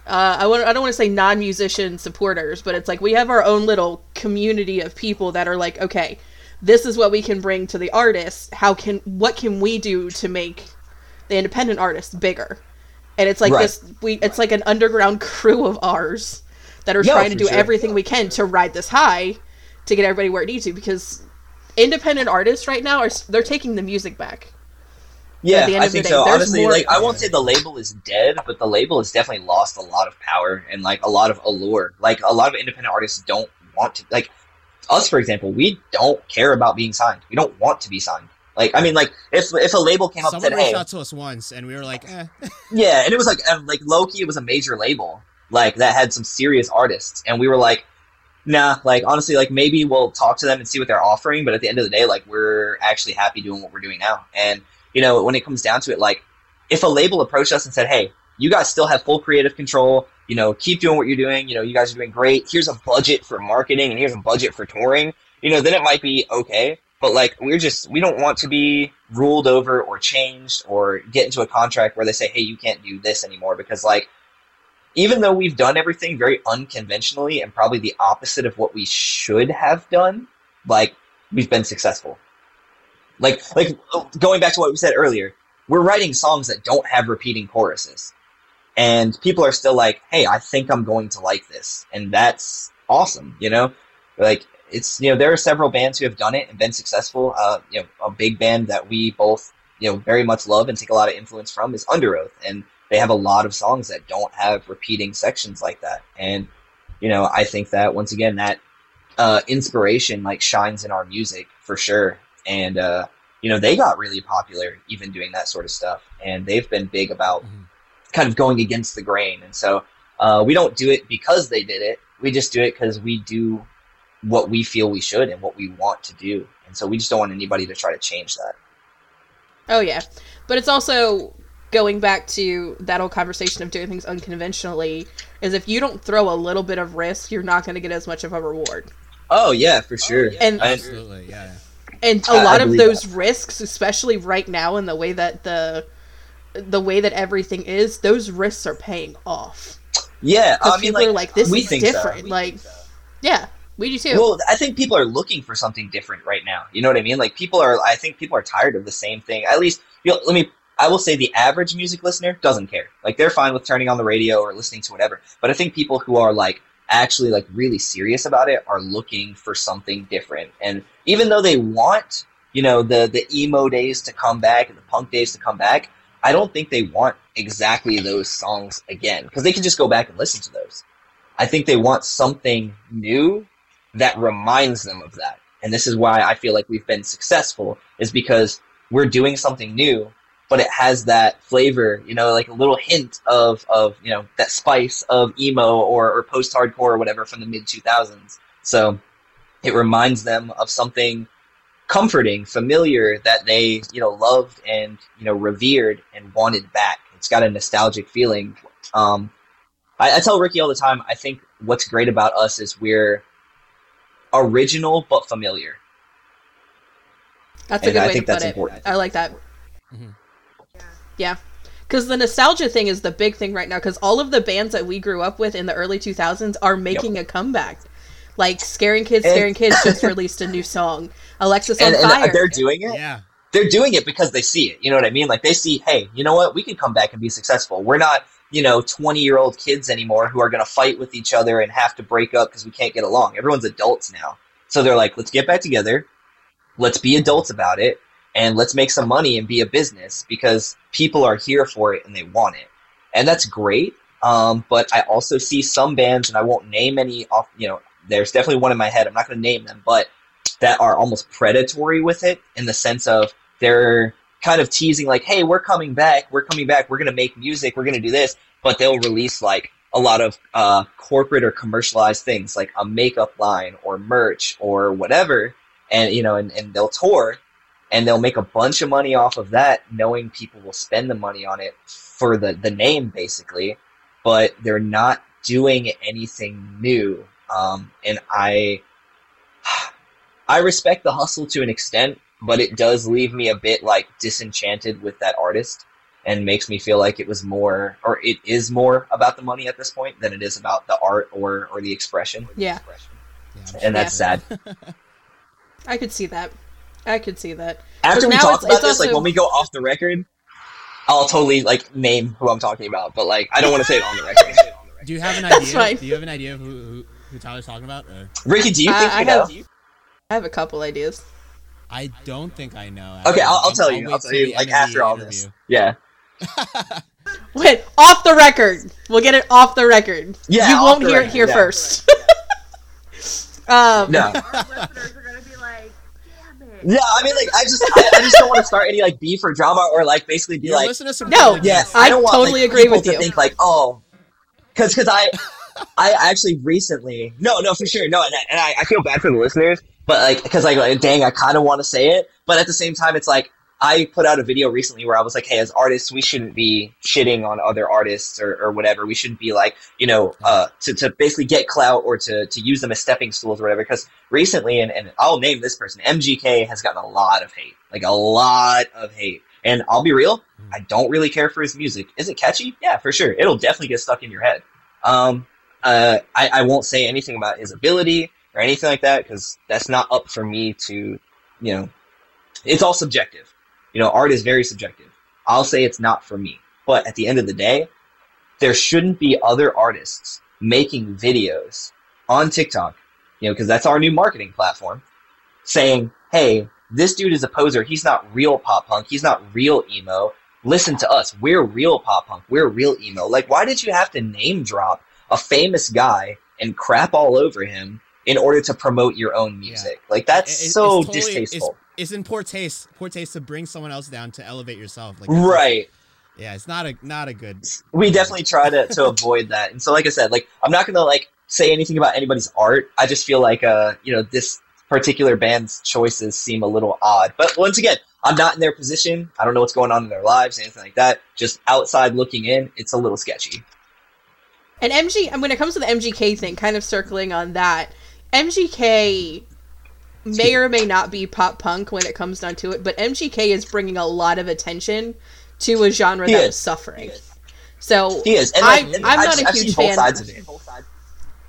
[SPEAKER 2] uh, I want I don't want to say non-musician supporters, but it's like we have our own little community of people that are like, okay, this is what we can bring to the artists. How can what can we do to make the independent artists bigger? And it's like
[SPEAKER 4] Right.
[SPEAKER 2] this we it's like an underground crew of ours that are
[SPEAKER 4] Yeah,
[SPEAKER 2] trying to do
[SPEAKER 4] sure.
[SPEAKER 2] everything we can to ride this high to get everybody where it needs to because independent artists right now are they're taking the music back.
[SPEAKER 4] Yeah,
[SPEAKER 2] at the end
[SPEAKER 4] I think
[SPEAKER 2] day,
[SPEAKER 4] so.
[SPEAKER 2] there's
[SPEAKER 4] Honestly,
[SPEAKER 2] more-
[SPEAKER 4] like I won't say the label is dead, but the label has definitely lost a lot of power and like a lot of allure. Like a lot of independent artists don't want to like us, for example. We don't care about being signed. We don't want to be signed. Like I mean, like if if a label came up and
[SPEAKER 3] Someone
[SPEAKER 4] said, "Hey,
[SPEAKER 3] out to us once, and we were like, eh.
[SPEAKER 4] yeah," and it was like um, like Loki, it was a major label like that had some serious artists, and we were like. Nah, like honestly, like maybe we'll talk to them and see what they're offering, but at the end of the day, like we're actually happy doing what we're doing now. And you know, when it comes down to it, like if a label approached us and said, "Hey, you guys still have full creative control. You know, keep doing what you're doing. You know, you guys are doing great. Here's a budget for marketing and here's a budget for touring." You know, then it might be okay. But like, we're just we don't want to be ruled over or changed or get into a contract where they say, "Hey, you can't do this anymore," because like. Even though we've done everything very unconventionally and probably the opposite of what we should have done, like we've been successful. Like, like going back to what we said earlier, we're writing songs that don't have repeating choruses. And people are still like hey i think i'm going to like this. And that's awesome you know? Like it's you know there are several bands who have done it and been successful. Uh you know a big band that we both you know very much love and take a lot of influence from is Underoath. And they have a lot of songs that don't have repeating sections like that. And you know i think that once again that uh inspiration like shines in our music for sure and uh you know they got really popular even doing that sort of stuff and they've been big about
[SPEAKER 3] Mhm.
[SPEAKER 4] kind of going against the grain and so uh, we don't do it because they did it we just do it because we do what we feel we should and what we want to do. And so we just don't want anybody to try to change that.
[SPEAKER 2] Oh yeah, but it's also going back to that old conversation of doing things unconventionally. Is if you don't throw a little bit of risk, you're not going to get as much of a reward.
[SPEAKER 4] Oh yeah, for sure.
[SPEAKER 2] And
[SPEAKER 3] Absolutely, yeah.
[SPEAKER 2] And a
[SPEAKER 4] I- I
[SPEAKER 2] lot of
[SPEAKER 4] believe
[SPEAKER 2] those risks, especially right now in the way that the the way that everything is, those risks are paying off.
[SPEAKER 4] yeah,
[SPEAKER 2] Because
[SPEAKER 4] I mean,
[SPEAKER 2] people
[SPEAKER 4] like,
[SPEAKER 2] are like, "This
[SPEAKER 4] we
[SPEAKER 2] is
[SPEAKER 4] think so.
[SPEAKER 2] different." Like, yeah, we do too.
[SPEAKER 4] Well, I think people are looking for something different right now. You know what I mean? Like people are. I think people are tired of the same thing. At least, you know, let me. I will say the average music listener doesn't care. Like they're fine with turning on the radio or listening to whatever. But I think people who are like actually like really serious about it are looking for something different. And even though they want, you know, the the emo days to come back and the punk days to come back, I don't think they want exactly those songs again because they can just go back and listen to those. I think they want something new that reminds them of that. And this is why I feel like we've been successful is because we're doing something new, but it has that flavor, you know, like a little hint of, of you know, that spice of emo or, or post hardcore or whatever from the mid 2000s. So it reminds them of something comforting, familiar that they, you know, loved and, you know, revered and wanted back. It's got a nostalgic feeling. Um, I, I tell Ricky all the time, I think what's great about us is we're original but familiar.
[SPEAKER 2] That's a
[SPEAKER 4] and
[SPEAKER 2] good
[SPEAKER 4] I
[SPEAKER 2] way
[SPEAKER 4] think
[SPEAKER 2] to put
[SPEAKER 4] that's
[SPEAKER 2] it.
[SPEAKER 4] important.
[SPEAKER 2] I like that.
[SPEAKER 3] Mhm.
[SPEAKER 2] Yeah. Because the nostalgia thing is the big thing right now. Because all of the bands that we grew up with in the early 2000s are making a comeback. Like Scaring Kids,
[SPEAKER 4] And-
[SPEAKER 2] Scaring Kids just released a new song. Alexis
[SPEAKER 4] And,
[SPEAKER 2] on
[SPEAKER 4] and
[SPEAKER 2] Fire.
[SPEAKER 4] they're doing it.
[SPEAKER 3] Yeah.
[SPEAKER 4] They're doing it because they see it. You know what I mean? Like they see, hey, you know what? We can come back and be successful. We're not, you know, 20 year old kids anymore who are going to fight with each other and have to break up because we can't get along. Everyone's adults now. So they're like, let's get back together. Let's be adults about it. And let's make some money and be a business because people are here for it and they want it. And that's great. Um, but I also see some bands, and I won't name any off, you know, there's definitely one in my head. I'm not going to name them, but that are almost predatory with it in the sense of they're kind of teasing like, "Hey, we're coming back. We're coming back. We're going to make music. We're going to do this." But they'll release like a lot of uh, corporate or commercialized things, like a makeup line or merch or whatever, and you know, and, and they'll tour, and they'll make a bunch of money off of that, knowing people will spend the money on it for the the name, basically. But they're not doing anything new, um, and I. I respect the hustle to an extent, but it does leave me a bit like disenchanted with that artist and makes me feel like it was more or it is more about the money at this point than it is about the art or or the expression.
[SPEAKER 2] Yeah.
[SPEAKER 3] yeah.
[SPEAKER 4] And that's sad.
[SPEAKER 2] I could see that. I could see that.
[SPEAKER 4] After we talk
[SPEAKER 2] it's-
[SPEAKER 4] about
[SPEAKER 2] it's
[SPEAKER 4] this, like when we go off the record, I'll totally like name who I'm talking about, but like I don't want to say it on the record.
[SPEAKER 3] Do you have an
[SPEAKER 2] That's
[SPEAKER 3] idea? Do you have an idea of who, who, who Tyler's talking about? Or?
[SPEAKER 4] Ricky, do you
[SPEAKER 2] I-
[SPEAKER 4] think
[SPEAKER 2] I
[SPEAKER 4] you know?
[SPEAKER 2] have- I have a couple ideas.
[SPEAKER 3] I don't think I know.
[SPEAKER 4] Okay, I'll, I'll tell you.
[SPEAKER 3] wait
[SPEAKER 4] I'll tell you like after all
[SPEAKER 3] interview.
[SPEAKER 4] this. Yeah.
[SPEAKER 2] Wait, off the record. We'll get it off the record.
[SPEAKER 4] Yeah,
[SPEAKER 2] you won't
[SPEAKER 4] the
[SPEAKER 2] hear it here
[SPEAKER 4] yeah.
[SPEAKER 2] first. um,
[SPEAKER 4] No.
[SPEAKER 5] Our listeners are gonna be like, damn it.
[SPEAKER 4] Yeah, I mean, like, I just, I, I just don't want to start any like beef or drama or like basically be
[SPEAKER 3] You're
[SPEAKER 4] like,
[SPEAKER 3] listening to some
[SPEAKER 2] No,
[SPEAKER 4] yes,
[SPEAKER 2] I
[SPEAKER 4] I don't want
[SPEAKER 2] totally
[SPEAKER 4] like,
[SPEAKER 2] agree
[SPEAKER 4] people
[SPEAKER 2] with
[SPEAKER 4] to
[SPEAKER 2] you.
[SPEAKER 4] think like, oh, because because I, I actually recently, no, no, for sure, no, and, I- and I, I feel bad for the listeners, but like, because like, like, dang, I kind of want to say it, but at the same time, it's like. I put out a video recently where I was like, "Hey, as artists, we shouldn't be shitting on other artists or, or whatever. We shouldn't be like, you know, uh, to, to basically get clout or to, to use them as stepping stools or whatever." Because recently, and, and I'll name this person, MGK has gotten a lot of hate, like a lot of hate. And I'll be real, I don't really care for his music. Is it catchy? Yeah, for sure. It'll definitely get stuck in your head. Um, uh, I, I won't say anything about his ability or anything like that because that's not up for me to, you know, it's all subjective. You know, art is very subjective. I'll say it's not for me. But at the end of the day, there shouldn't be other artists making videos on TikTok, you know, because that's our new marketing platform, saying, hey, this dude is a poser. He's not real pop punk. He's not real emo. Listen to us. We're real pop punk. We're real emo. Like, why did you have to name drop a famous guy and crap all over him in order to promote your own music? Like, that's
[SPEAKER 3] It- it-
[SPEAKER 4] so
[SPEAKER 3] totally-
[SPEAKER 4] distasteful.
[SPEAKER 3] It's, it's in poor taste. Poor taste to bring someone else down to elevate yourself. Like that's-
[SPEAKER 4] right.
[SPEAKER 3] Yeah, it's not a not a good.
[SPEAKER 4] we definitely try to, to avoid that. And so, like I said, like I'm not gonna like say anything about anybody's art. I just feel like uh, you know, this particular band's choices seem a little odd. But once again, I'm not in their position. I don't know what's going on in their lives, anything like that. Just outside looking in, it's a little sketchy.
[SPEAKER 2] And MG, and when it comes to the MGK thing, kind of circling on that, MGK may or may not be pop punk when it comes down to it, but MGK is bringing a lot of attention to a genre
[SPEAKER 4] He
[SPEAKER 2] that
[SPEAKER 4] is.
[SPEAKER 2] is suffering. So
[SPEAKER 4] He is, and
[SPEAKER 2] I-
[SPEAKER 4] like, and
[SPEAKER 2] I'm
[SPEAKER 4] I've-
[SPEAKER 2] not a
[SPEAKER 4] I've
[SPEAKER 2] huge
[SPEAKER 4] seen both
[SPEAKER 2] fan.
[SPEAKER 4] sides of it.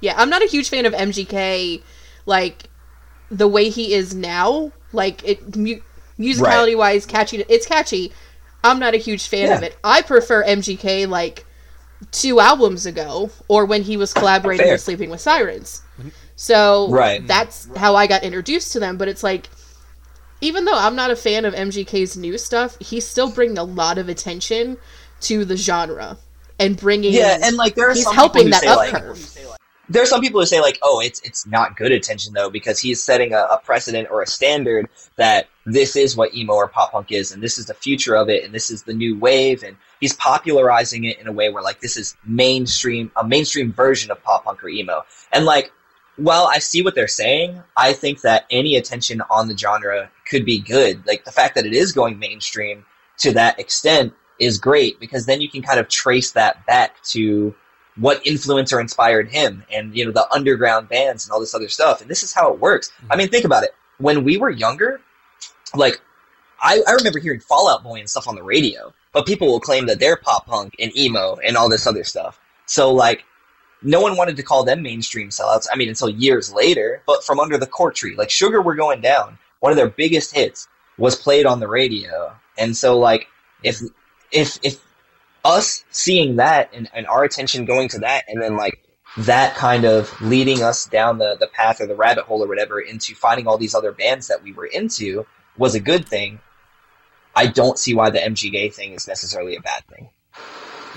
[SPEAKER 2] yeah, I'm not a huge fan of MGK, like the way he is now. Like it, mu- musicality wise, catchy. It's catchy. I'm not a huge fan of it. I prefer MGK like two albums ago, or when he was collaborating
[SPEAKER 4] Fair.
[SPEAKER 2] with Sleeping with Sirens. So
[SPEAKER 4] Right.
[SPEAKER 2] that's mm-hmm. how I got introduced to them. But it's like, even though I'm not a fan of MGK's new stuff, he's still bringing a lot of attention to the genre and bringing.
[SPEAKER 4] Yeah, and like there are
[SPEAKER 2] he's
[SPEAKER 4] some
[SPEAKER 2] helping
[SPEAKER 4] people
[SPEAKER 2] that
[SPEAKER 4] who say,
[SPEAKER 2] up
[SPEAKER 4] like,
[SPEAKER 2] curve.
[SPEAKER 4] there are some people who say like, oh, it's it's not good attention though because he's setting a, a precedent or a standard that this is what emo or pop punk is, and this is the future of it, and this is the new wave, and he's popularizing it in a way where like this is mainstream, a mainstream version of pop punk or emo, and like. While I see what they're saying, I think that any attention on the genre could be good. Like the fact that it is going mainstream to that extent is great because then you can kind of trace that back to what influencer inspired him and you know the underground bands and all this other stuff. And this is how it works. I mean think about it. When we were younger like I, I remember hearing Fall Out Boy and stuff on the radio but people will claim that they're pop punk and emo and all this other stuff. So like no one wanted to call them mainstream sellouts i mean until years later but From Under the Cork Tree. Like sugar we're going down one of their biggest hits was played on the radio. And so like if if if us seeing that and, and our attention going to that and then like that kind of leading us down the, the path or the rabbit hole or whatever into finding all these other bands that we were into was a good thing i don't see why the MGK thing is necessarily a bad thing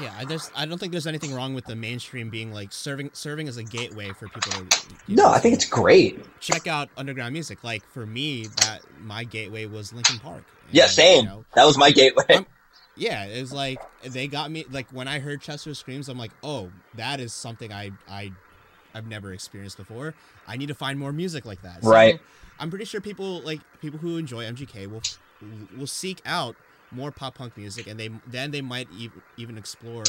[SPEAKER 3] Yeah, I just I don't think there's anything wrong with the mainstream being like serving serving as a gateway for people to.
[SPEAKER 4] no
[SPEAKER 3] know,
[SPEAKER 4] i think it's great
[SPEAKER 3] check out underground music. Like for me, that my gateway was Linkin Park.
[SPEAKER 4] yeah same
[SPEAKER 3] you know,
[SPEAKER 4] that was my gateway
[SPEAKER 3] I'm- yeah, it was like they got me. Like when I heard Chester screams, I'm like, oh, that is something I I I've never experienced before. I need to find more music like that. So,
[SPEAKER 4] Right.
[SPEAKER 3] I'm pretty sure people like people who enjoy MGK will will seek out more pop punk music, and they then they might even even explore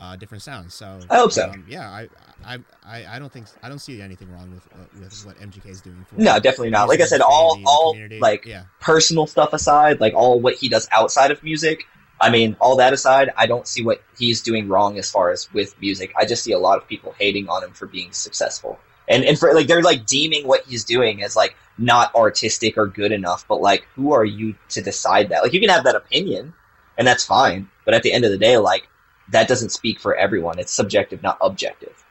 [SPEAKER 3] uh, different sounds. So
[SPEAKER 4] I hope so.
[SPEAKER 3] Um, yeah, I, I I I don't think I don't see anything wrong with uh, with what MGK is doing for.
[SPEAKER 4] no definitely not like i said all all like
[SPEAKER 3] yeah.
[SPEAKER 4] personal stuff aside, like all what he does outside of music, I mean, all that aside, I don't see what he's doing wrong as far as with music. I just see a lot of people hating on him for being successful. And and for like they're like deeming what he's doing as like not artistic or good enough, but like who are you to decide that? Like you can have that opinion and that's fine, but at the end of the day like that doesn't speak for everyone. It's subjective, not objective.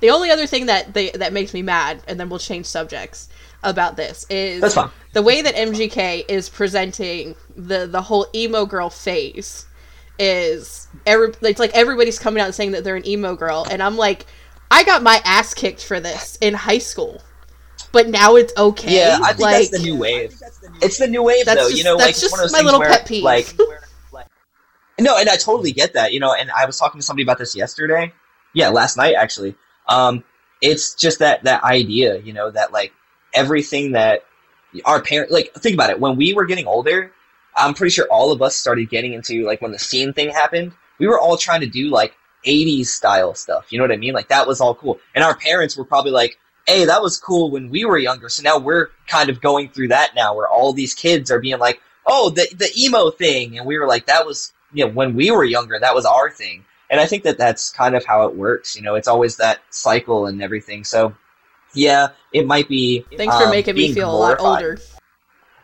[SPEAKER 2] The only other thing that they, that makes me mad, and then we'll change subjects about this, is
[SPEAKER 4] That's fine.
[SPEAKER 2] the way that MGK is presenting the the whole emo girl phase. Is every it's like everybody's coming out and saying that they're an emo girl, and I'm like, I got my ass kicked for this in high school, but now it's okay.
[SPEAKER 4] Yeah, I think
[SPEAKER 2] like,
[SPEAKER 4] that's the new wave. It's the new wave,
[SPEAKER 2] That's
[SPEAKER 4] though.
[SPEAKER 2] just-
[SPEAKER 4] you know,
[SPEAKER 2] that's
[SPEAKER 4] like
[SPEAKER 2] just
[SPEAKER 4] one of those
[SPEAKER 2] my
[SPEAKER 4] things
[SPEAKER 2] little
[SPEAKER 4] where,
[SPEAKER 2] pet peeve.
[SPEAKER 4] like, no, and I totally get that. You know, and I was talking to somebody about this yesterday. Yeah, last night actually. Um, it's just that that idea, you know, that like everything that our parents like. Think about it. When we were getting older, I'm pretty sure all of us started getting into like when the scene thing happened. We were all trying to do like 80s style stuff. You know what I mean? Like that was all cool. And our parents were probably like, hey, that was cool when we were younger. So now we're kind of going through that now where all these kids are being like, oh, the, the emo thing. And we were like, that was, you know, when we were younger, that was our thing. And I think that that's kind of how it works. You know, it's always that cycle and everything. So yeah, it might be.
[SPEAKER 2] Thanks for
[SPEAKER 4] um,
[SPEAKER 2] making me
[SPEAKER 4] being
[SPEAKER 2] feel a lot older.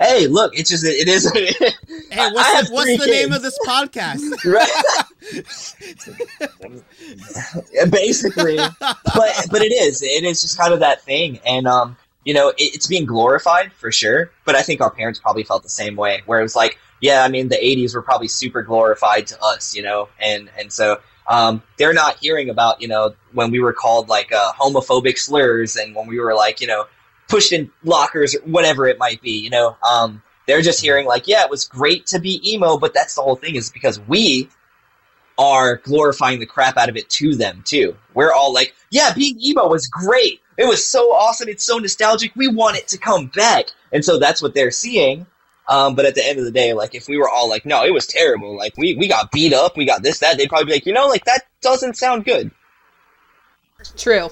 [SPEAKER 4] Hey, look, it's just, it is.
[SPEAKER 3] Hey,
[SPEAKER 4] I
[SPEAKER 3] what's
[SPEAKER 4] have
[SPEAKER 3] the, what's
[SPEAKER 4] three
[SPEAKER 3] the name of this podcast?
[SPEAKER 4] right? Basically. but but it is. It is just kind of that thing. And um you know it, it's being glorified for sure. But i think our parents probably felt the same way where it was like yeah i mean the 80s were probably super glorified to us you know? And and so um they're not hearing about you know when we were called like uh, homophobic slurs and when we were like you know pushed in lockers or whatever it might be you know? Um they're just hearing like yeah it was great to be emo but that's the whole thing is because we are glorifying the crap out of it to them too. We're all like, yeah, being emo was great. It was so awesome. It's so nostalgic. We want it to come back. And so that's what they're seeing. Um, but at the end of the day, like if we were all like, no, it was terrible. Like we, we got beat up. We got this, that. They'd probably be like, you know, like that doesn't sound good.
[SPEAKER 2] True.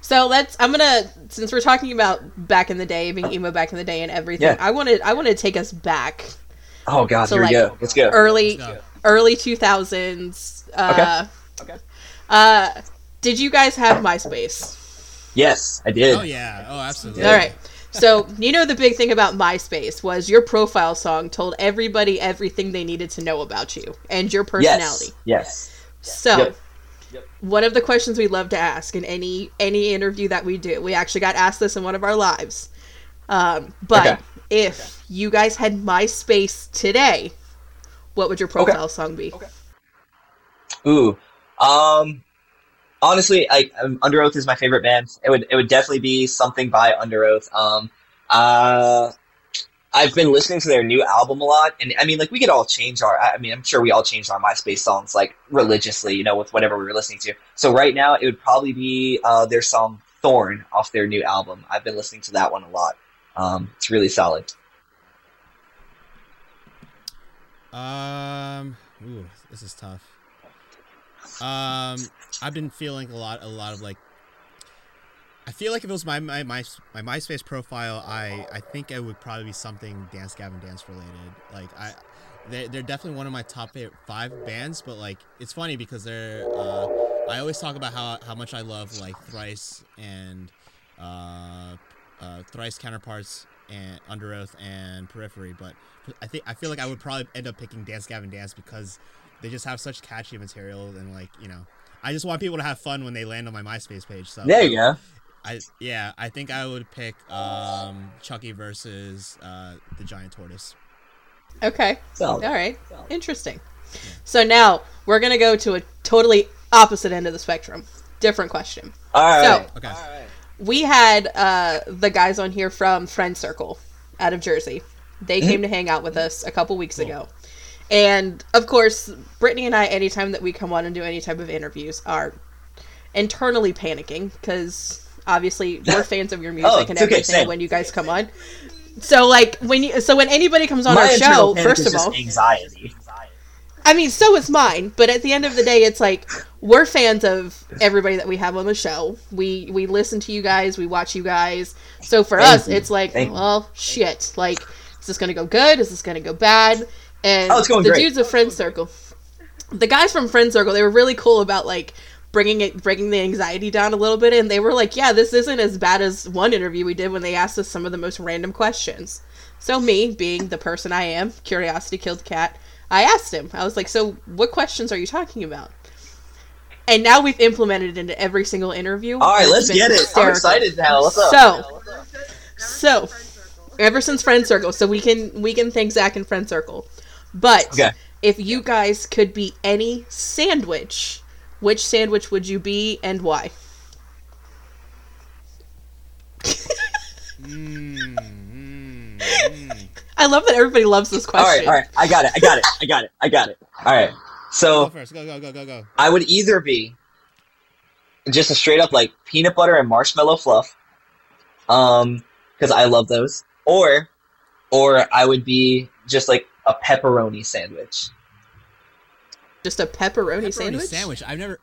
[SPEAKER 2] So let's. I'm gonna since we're talking about back in the day, being emo back in the day and everything.
[SPEAKER 4] Yeah.
[SPEAKER 2] I wanted. I want to take us back
[SPEAKER 4] Oh God,
[SPEAKER 2] So,
[SPEAKER 4] here we go. Let's go.
[SPEAKER 2] early,
[SPEAKER 3] Let's go.
[SPEAKER 2] Early 2000s. Uh,
[SPEAKER 4] Okay.
[SPEAKER 2] Uh, did you guys have MySpace?
[SPEAKER 4] Yes, I did.
[SPEAKER 3] Oh yeah. Oh, absolutely.
[SPEAKER 2] All right. So you know the big thing about MySpace was your profile song told everybody everything they needed to know about you and your personality.
[SPEAKER 4] Yes. yes.
[SPEAKER 2] So,
[SPEAKER 4] Yep.
[SPEAKER 2] one of the questions we love to ask in any any interview that we do, we actually got asked this in one of our lives. Um, but
[SPEAKER 4] Okay.
[SPEAKER 2] if you guys had MySpace today, what would your profile song be?
[SPEAKER 4] Ooh. Um. Honestly, I um, Underoath is my favorite band. It would it would definitely be something by Underoath. Um. Uh. I've been listening to their new album a lot, and I mean, like we could all change our. I mean, I'm sure we all changed our MySpace songs like religiously, you know, with whatever we were listening to. So right now, it would probably be uh, their song "Thorn" off their new album. I've been listening to that one a lot. Um, it's really solid.
[SPEAKER 3] Um. Ooh, this is tough. Um, I've been feeling a lot, a lot of like. I feel like if it was my my my, my MySpace profile, I I think it would probably be something Dance Gavin Dance related. Like I, they they're definitely one of my top five bands. But like it's funny because they're. Uh, I always talk about how how much I love like Thrice and, uh, uh, Thrice counterparts and Underoath and Periphery, but I think I feel like I would probably end up picking Dance Gavin Dance because they just have such catchy material and like you know I just want people to have fun when they land on my MySpace page. So
[SPEAKER 4] There you go.
[SPEAKER 3] I yeah I think I would pick um, Chucky versus uh, the Giant Tortoise.
[SPEAKER 2] Okay.
[SPEAKER 4] Solid.
[SPEAKER 2] All right. Interesting. So now we're gonna go to a totally opposite end of the spectrum. Different question.
[SPEAKER 4] All right.
[SPEAKER 2] So
[SPEAKER 3] Okay.
[SPEAKER 2] We had uh, the guys on here from Friend Circle out of Jersey. They came to hang out with us a couple weeks ago. And of course, Brittany and I, anytime that we come on and do any type of interviews, are internally panicking because obviously we're fans of your music
[SPEAKER 4] Oh,
[SPEAKER 2] and
[SPEAKER 4] it's okay,
[SPEAKER 2] everything when you guys come on. So like when you so when anybody comes on
[SPEAKER 4] My
[SPEAKER 2] our show, first of all,
[SPEAKER 4] anxiety.
[SPEAKER 2] I mean, so is mine. But at the end of the day, it's like we're fans of everybody that we have on the show. We we listen to you guys. We watch you guys. So for
[SPEAKER 4] Thank
[SPEAKER 2] us,
[SPEAKER 4] you.
[SPEAKER 2] it's like,
[SPEAKER 4] Thank you.
[SPEAKER 2] well, shit. Like, is this gonna go good? Is this gonna go bad? And
[SPEAKER 4] Oh,
[SPEAKER 2] the
[SPEAKER 4] great.
[SPEAKER 2] dudes of Friend Circle, the guys from Friend Circle, they were really cool about like bringing it bringing the anxiety down a little bit and they were like yeah this isn't as bad as one interview we did when they asked us some of the most random questions so me being the person i am curiosity killed the cat i asked him i was like so what questions are you talking about and now we've implemented it into every single interview
[SPEAKER 4] All right, let's
[SPEAKER 2] it's been
[SPEAKER 4] get it. I'm excited now. What's up?
[SPEAKER 2] So- So-
[SPEAKER 5] Friend
[SPEAKER 2] ever since friend circle so we can we can thank zach and friend circle but
[SPEAKER 4] Okay.
[SPEAKER 2] if you guys could be any sandwich which sandwich would you be and why
[SPEAKER 3] Mm, mm, mm.
[SPEAKER 2] I love that everybody loves this question All
[SPEAKER 4] right, all right. I got it. I got it. I got it. I got it. All right.
[SPEAKER 3] So Go
[SPEAKER 4] So
[SPEAKER 3] first. Go go go go go.
[SPEAKER 4] I would either be just a straight up like peanut butter and marshmallow fluff, um, because I love those, or, or I would be just like a pepperoni sandwich.
[SPEAKER 2] just a pepperoni,
[SPEAKER 3] Pepperoni
[SPEAKER 2] sandwich?
[SPEAKER 3] sandwich. I've never.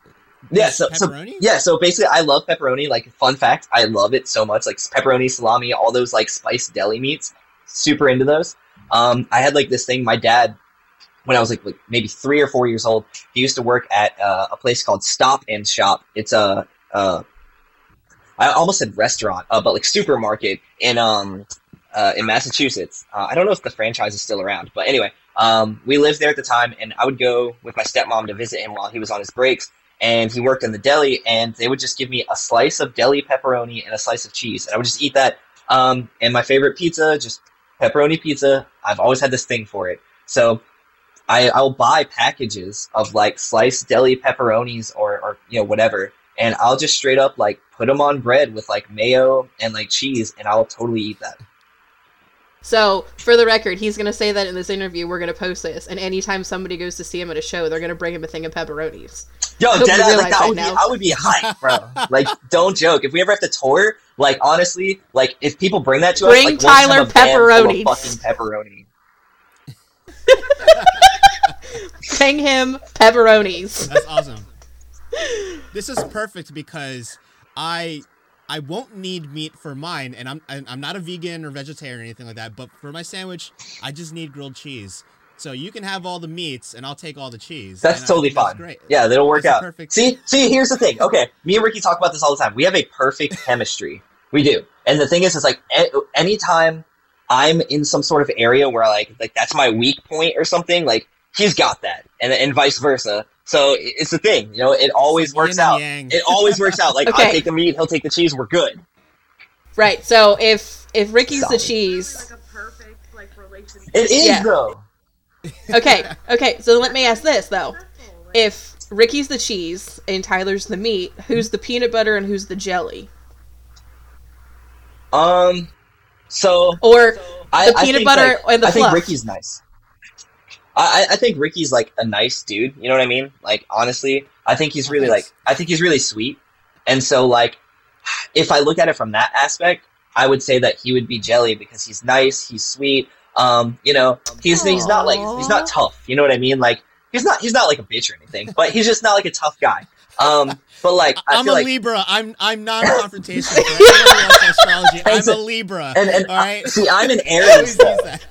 [SPEAKER 4] Yeah,
[SPEAKER 3] Just
[SPEAKER 4] so, so
[SPEAKER 3] pepperoni.
[SPEAKER 4] yeah, so basically, I love pepperoni. Like, fun fact, I love it so much. Like pepperoni, salami, all those like spiced deli meats. Super into those. Um, I had like this thing. My dad, when I was like, like maybe three or four years old, he used to work at uh, a place called Stop and Shop. It's a, uh, almost said restaurant, uh, but like supermarket in um uh, in Massachusetts. Uh, I don't know if the franchise is still around, but anyway, um, we lived there at the time, and I would go with my stepmom to visit him while he was on his breaks and he worked in the deli and they would just give me a slice of deli pepperoni and a slice of cheese and i would just eat that um, and my favorite pizza just pepperoni pizza i've always had this thing for it so I, i'll buy packages of like sliced deli pepperonis or, or you know whatever and i'll just straight up like put them on bread with like mayo and like cheese and i'll totally eat that
[SPEAKER 2] So, for the record, he's going to say that in this interview. We're going to post this, and anytime somebody goes to see him at a show, they're going to bring him a thing of pepperonis.
[SPEAKER 4] Yo, dead ass, like that
[SPEAKER 2] that
[SPEAKER 4] would be. I would be hyped, bro. like, don't joke. If we ever have to tour, like honestly, like if people bring that to
[SPEAKER 2] Bring
[SPEAKER 4] us, like, we'll just have
[SPEAKER 2] Tyler
[SPEAKER 4] a van full of
[SPEAKER 2] pepperonis.
[SPEAKER 4] fucking pepperoni.
[SPEAKER 2] Bring him pepperonis.
[SPEAKER 3] That's awesome. this is perfect because I I won't need meat for mine, and I'm I'm not a vegan or vegetarian or anything like that. But for my sandwich, I just need grilled cheese. So you can have all the meats, and I'll take all the cheese.
[SPEAKER 4] That's
[SPEAKER 3] and uh,
[SPEAKER 4] totally
[SPEAKER 3] think that's
[SPEAKER 4] fine.
[SPEAKER 3] Great.
[SPEAKER 4] Yeah, that'll work
[SPEAKER 3] That's
[SPEAKER 4] out.
[SPEAKER 3] perfect-
[SPEAKER 4] See, see, here's the thing. Okay, me and Ricky talk about this all the time. We have a perfect chemistry. We do. And the thing is, is like anytime I'm in some sort of area where like like that's my weak point or something, like he's got that, and and vice versa. So it's the thing, you know. It always
[SPEAKER 3] like
[SPEAKER 4] works out.
[SPEAKER 3] yang.
[SPEAKER 4] It always works out. Like
[SPEAKER 2] Okay.
[SPEAKER 4] I take the meat, he'll take the cheese. We're good.
[SPEAKER 2] Right. So if if Ricky's the cheese,
[SPEAKER 5] Like a perfect like relationship.
[SPEAKER 4] It is
[SPEAKER 2] Yeah.
[SPEAKER 4] though.
[SPEAKER 2] Okay, okay. So let me ask this though: if Ricky's the cheese and Tyler's the meat, who's the peanut butter and who's the jelly?
[SPEAKER 4] Um. So
[SPEAKER 2] Or
[SPEAKER 4] I,
[SPEAKER 2] The peanut
[SPEAKER 4] think,
[SPEAKER 2] butter
[SPEAKER 4] like,
[SPEAKER 2] and the
[SPEAKER 4] I think. Ricky's nice. I, I I think Ricky's like a nice dude. You know what I mean? Like honestly, I think he's really like I think he's really sweet. And so like, if I look at it from that aspect, I would say that he would be Jelly because he's nice, he's sweet. Um, you know, he's he's not like he's not tough. You know what I mean? Like he's not he's not like a bitch or anything, but he's just not like a tough guy. Um, but like I
[SPEAKER 3] I'm a
[SPEAKER 4] like
[SPEAKER 3] Libra. I'm I'm non-confrontational. for everybody else in astrology. I'm a Libra.
[SPEAKER 4] and and
[SPEAKER 3] all right.
[SPEAKER 4] see, I'm an Aries.
[SPEAKER 3] use
[SPEAKER 4] though.
[SPEAKER 3] that.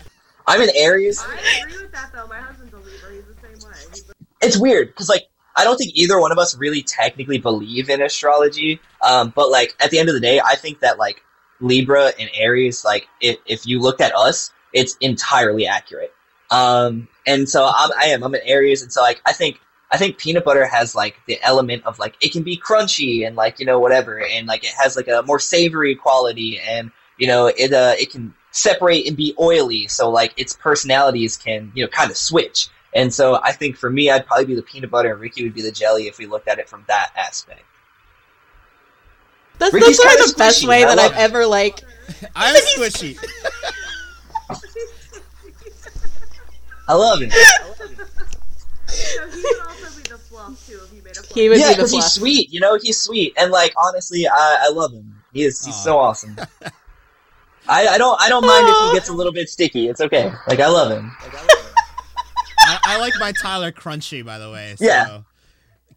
[SPEAKER 4] I'm an Aries.
[SPEAKER 5] I agree with that though. My husband's a Libra. He's the same way. He's like,
[SPEAKER 4] it's weird because like I don't think either one of us really technically believe in astrology. Um, but like at the end of the day, I think that like Libra and Aries, like if if you looked at us, it's entirely accurate. Um, and so I'm I am I'm an Aries, and so like I think I think peanut butter has like the element of like it can be crunchy and like you know whatever, and like it has like a more savory quality, and you know it uh it can separate and be oily, so like its personalities can you know kind of switch. And so I think for me, I'd probably be the peanut butter, and Ricky would be the jelly if we looked at it from that aspect.
[SPEAKER 2] that's,
[SPEAKER 4] Ricky's
[SPEAKER 2] that's sort
[SPEAKER 4] kinda
[SPEAKER 2] of the best way
[SPEAKER 4] I
[SPEAKER 2] that I've
[SPEAKER 4] it.
[SPEAKER 2] ever like.
[SPEAKER 3] I'm squishy.
[SPEAKER 4] I love him.
[SPEAKER 5] so he would also be the fluff too if you made a fluff.
[SPEAKER 2] He would
[SPEAKER 4] yeah, because he's sweet. You know, he's sweet, and like honestly, I, I love him. He is he's
[SPEAKER 3] Aw.
[SPEAKER 4] so awesome. I, I don't I don't mind if he gets a little bit sticky. It's okay. Like I love him.
[SPEAKER 3] I, I like my Tyler crunchy, by the way. So.
[SPEAKER 4] Yeah.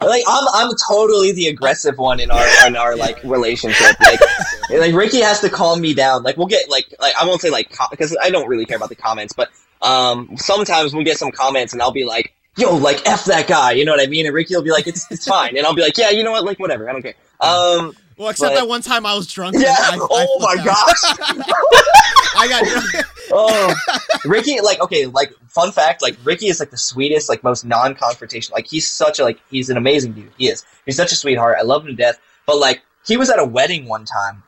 [SPEAKER 4] Like I'm I'm totally the aggressive one in our in our like relationship. Like like Ricky has to calm me down. Like we'll get like like I won't say like because I don't really care about the comments, but um sometimes we'll get some comments and I'll be like, "Yo, like f that guy," you know what I mean? And Ricky will be like, "It's it's fine," and I'll be like, "Yeah, you know what? Like whatever. I don't care." Um
[SPEAKER 3] Well, except
[SPEAKER 4] But-
[SPEAKER 3] that one time I was drunk.
[SPEAKER 4] yeah.
[SPEAKER 3] and I, I
[SPEAKER 4] oh my
[SPEAKER 3] out.
[SPEAKER 4] gosh.
[SPEAKER 3] I got drunk.
[SPEAKER 4] oh, Ricky, like, okay, like, fun fact, like, Ricky is like the sweetest, like, most non-confrontational. Like, he's such a like, he's an amazing dude. He is. He's such a sweetheart. I love him to death. But like, he was at a wedding one time,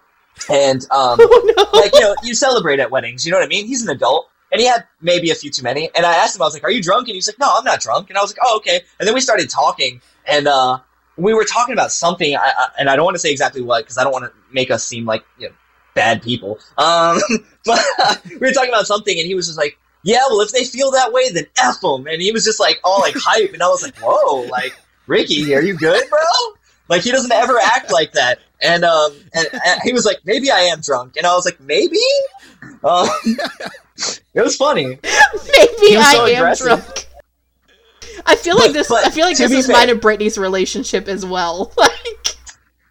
[SPEAKER 4] and um,
[SPEAKER 2] Oh no!
[SPEAKER 4] like, you know, you celebrate at weddings. You know what I mean? He's an adult. And he had maybe a few too many. And I asked him, I was like, Are you drunk? And he's like, No, I'm not drunk. And I was like, Oh, okay. And then we started talking, and uh, we were talking about something, I, I, and I don't want to say exactly what because I don't want to make us seem like you know, bad people. Um, but we were talking about something, and he was just like, "Yeah, well, if they feel that way, then f them." And he was just like all like hype, and I was like, "Whoa, like Ricky, are you good, bro?" Like he doesn't ever act like that. And um, and, and he was like, "Maybe I am drunk," and I was like, "Maybe." Um, it was funny.
[SPEAKER 2] Maybe
[SPEAKER 4] was
[SPEAKER 2] I
[SPEAKER 4] so
[SPEAKER 2] am
[SPEAKER 4] aggressive.
[SPEAKER 2] drunk. I feel like this. I feel like this is
[SPEAKER 4] fair-
[SPEAKER 2] mine and Brittany's relationship as well.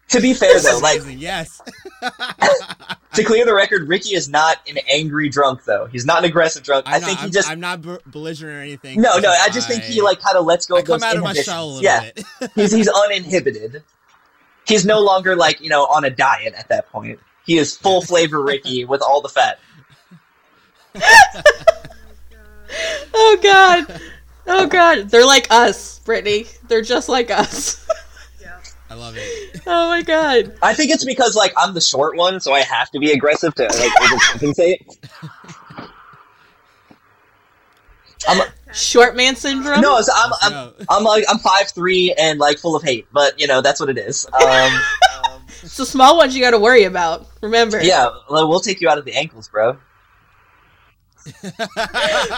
[SPEAKER 2] Like,
[SPEAKER 4] To be fair though, like
[SPEAKER 3] yes.
[SPEAKER 4] to clear the record, Ricky is not an angry drunk though. He's not an aggressive drunk. i
[SPEAKER 3] I'm not,
[SPEAKER 4] think he
[SPEAKER 3] I'm,
[SPEAKER 4] just
[SPEAKER 3] I'm not b- belligerent or anything.
[SPEAKER 4] no, no. I just think he like kind of lets go
[SPEAKER 3] I
[SPEAKER 4] of those
[SPEAKER 3] come out of my shell a little
[SPEAKER 4] yeah,
[SPEAKER 3] bit.
[SPEAKER 4] he's he's uninhibited. He's no longer like you know on a diet at that point. He is full flavor Ricky with all the fat.
[SPEAKER 2] oh god, oh god, they're like us, Brittany. They're just like us.
[SPEAKER 5] Yeah.
[SPEAKER 3] I love it.
[SPEAKER 2] oh my god.
[SPEAKER 4] I think it's because like I'm the short one, so I have to be aggressive to like overcompensate. I'm a,
[SPEAKER 2] Short man syndrome.
[SPEAKER 4] no, so I'm I'm
[SPEAKER 3] No.
[SPEAKER 4] I'm like I'm five three and like full of hate, but you know that's what it is. Um,
[SPEAKER 2] it's the small ones you got to worry about. Remember.
[SPEAKER 4] yeah, well, we'll take you out of the ankles, bro.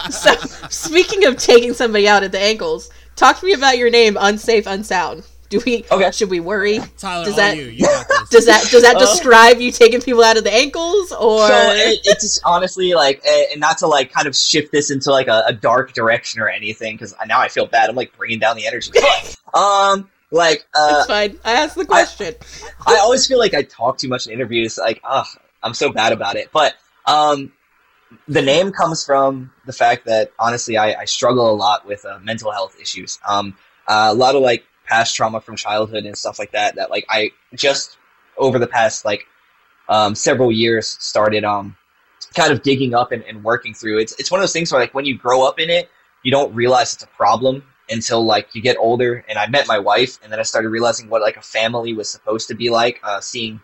[SPEAKER 2] So, speaking of taking somebody out at the ankles, talk to me about your name, Unsafe Unsound. Do we?
[SPEAKER 4] Okay.
[SPEAKER 2] Should we worry?
[SPEAKER 3] Tyler,
[SPEAKER 2] Does that-
[SPEAKER 3] you. You.
[SPEAKER 2] Does that does that
[SPEAKER 4] Uh,
[SPEAKER 2] describe you taking people out of the ankles, or
[SPEAKER 4] so it, it's just honestly like, eh, and not to like kind of shift this into like a, a dark direction or anything, because now I feel bad. I'm like bringing down the energy. But, um, like, uh,
[SPEAKER 2] it's fine? I asked the question.
[SPEAKER 4] I always feel like I talk too much in interviews. Like, ugh, I'm so bad about it. But um, the name comes from the fact that honestly, I, I struggle a lot with uh, mental health issues. Um, uh, a lot of like past trauma from childhood and stuff like that. That like I just over the past like um, several years started um kind of digging up and, and working through. It's it's one of those things where like when you grow up in it, you don't realize it's a problem until like you get older. And I met my wife, and then I started realizing what like a family was supposed to be like. Uh, seeing,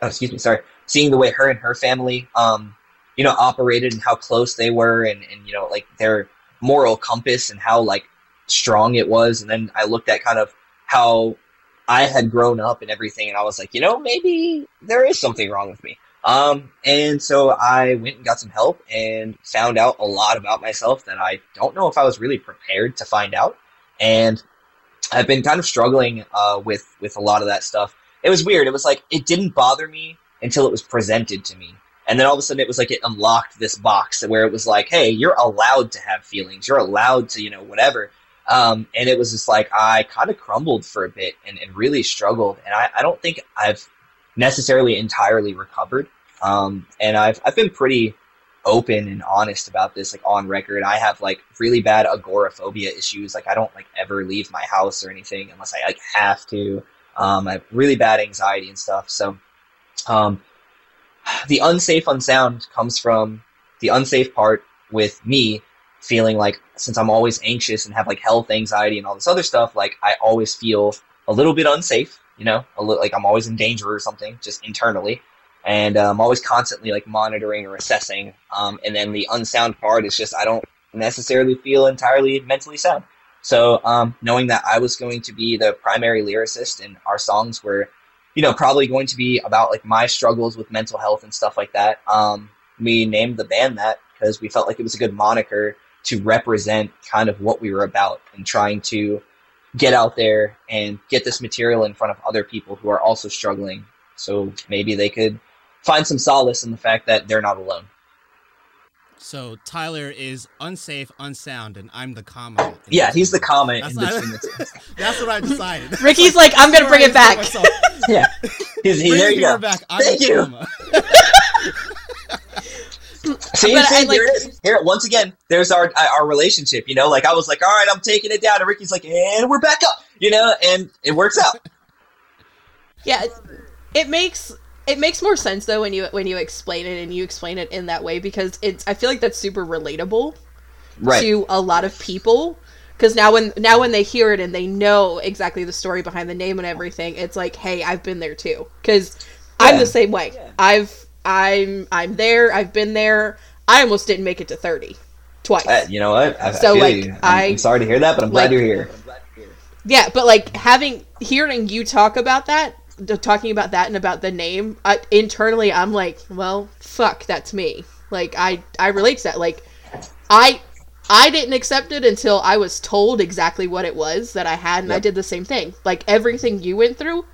[SPEAKER 4] oh, excuse me, sorry, seeing the way her and her family, um, you know, operated and how close they were, and and you know like their moral compass and how like strong it was. And then I looked at kind of how I had grown up and everything, and I was like, you know, maybe there is something wrong with me. Um, and so I went and got some help and found out a lot about myself that I don't know if I was really prepared to find out. And I've been kind of struggling uh, with with a lot of that stuff. It was weird. It was like it didn't bother me until it was presented to me, and then all of a sudden it was like it unlocked this box where it was like, hey, you're allowed to have feelings. You're allowed to, you know, whatever. Um, and it was just like I kind of crumbled for a bit and, and really struggled. And I, I don't think I've necessarily entirely recovered. Um, and I've I've been pretty open and honest about this, like on record. I have like really bad agoraphobia issues. Like I don't like ever leave my house or anything unless I like have to. Um, I have really bad anxiety and stuff. So, um, the unsafe unsound comes from the unsafe part with me feeling like since I'm always anxious and have like health anxiety and all this other stuff, like I always feel a little bit unsafe. You know, like I'm always in danger or something, just internally and uh, I'm always constantly like monitoring or assessing. Um, and then the unsound part is just I don't necessarily feel entirely mentally sound. So um, knowing that I was going to be the primary lyricist and our songs were, you know, probably going to be about like my struggles with mental health and stuff like that. Um, we named the band that because we felt like it was a good moniker to represent kind of what we were about and trying to get out there and get this material in front of other people who are also struggling so maybe they could find some solace in the fact that they're not alone.
[SPEAKER 3] So Tyler is unsafe, unsound, and I'm the comma.
[SPEAKER 4] Yeah,
[SPEAKER 3] between.
[SPEAKER 4] he's the comment
[SPEAKER 3] That's
[SPEAKER 4] in
[SPEAKER 3] not-
[SPEAKER 4] between.
[SPEAKER 3] That's what I decided.
[SPEAKER 2] Ricky's like, I'm gonna bring it back.
[SPEAKER 4] Yeah, he's, he, there you go.
[SPEAKER 3] back. I'm
[SPEAKER 4] Thank
[SPEAKER 3] the
[SPEAKER 4] you. See,
[SPEAKER 2] But
[SPEAKER 4] see,
[SPEAKER 2] I like-
[SPEAKER 4] there it is. Here, once again, there's our uh, our relationship. You know, like I was like, all right, I'm taking it down, and Ricky's like, and we're back up. You know, and it works out.
[SPEAKER 2] Yeah, it, it makes it makes more sense though when you when you explain it and you explain it in that way because it's I feel like that's super relatable
[SPEAKER 4] Right.
[SPEAKER 2] to a lot of people because now when now when they hear it and they know exactly the story behind the name and everything it's like hey I've been there too because I'm the same way I've I'm I'm there I've been there I almost didn't make it to 30 twice
[SPEAKER 4] Uh, you know what? I, I
[SPEAKER 2] So,
[SPEAKER 4] feel
[SPEAKER 2] like,
[SPEAKER 4] you. I'm,
[SPEAKER 2] I-
[SPEAKER 4] I'm sorry to hear that, but I'm glad you're here.
[SPEAKER 2] Yeah, but like having hearing you talk about that, t- talking about that and about the name, I, internally I'm like, well, fuck, that's me. Like I I relate to that. Like I I didn't accept it until I was told exactly what it was that I had, and I did the same thing. Like everything you went through,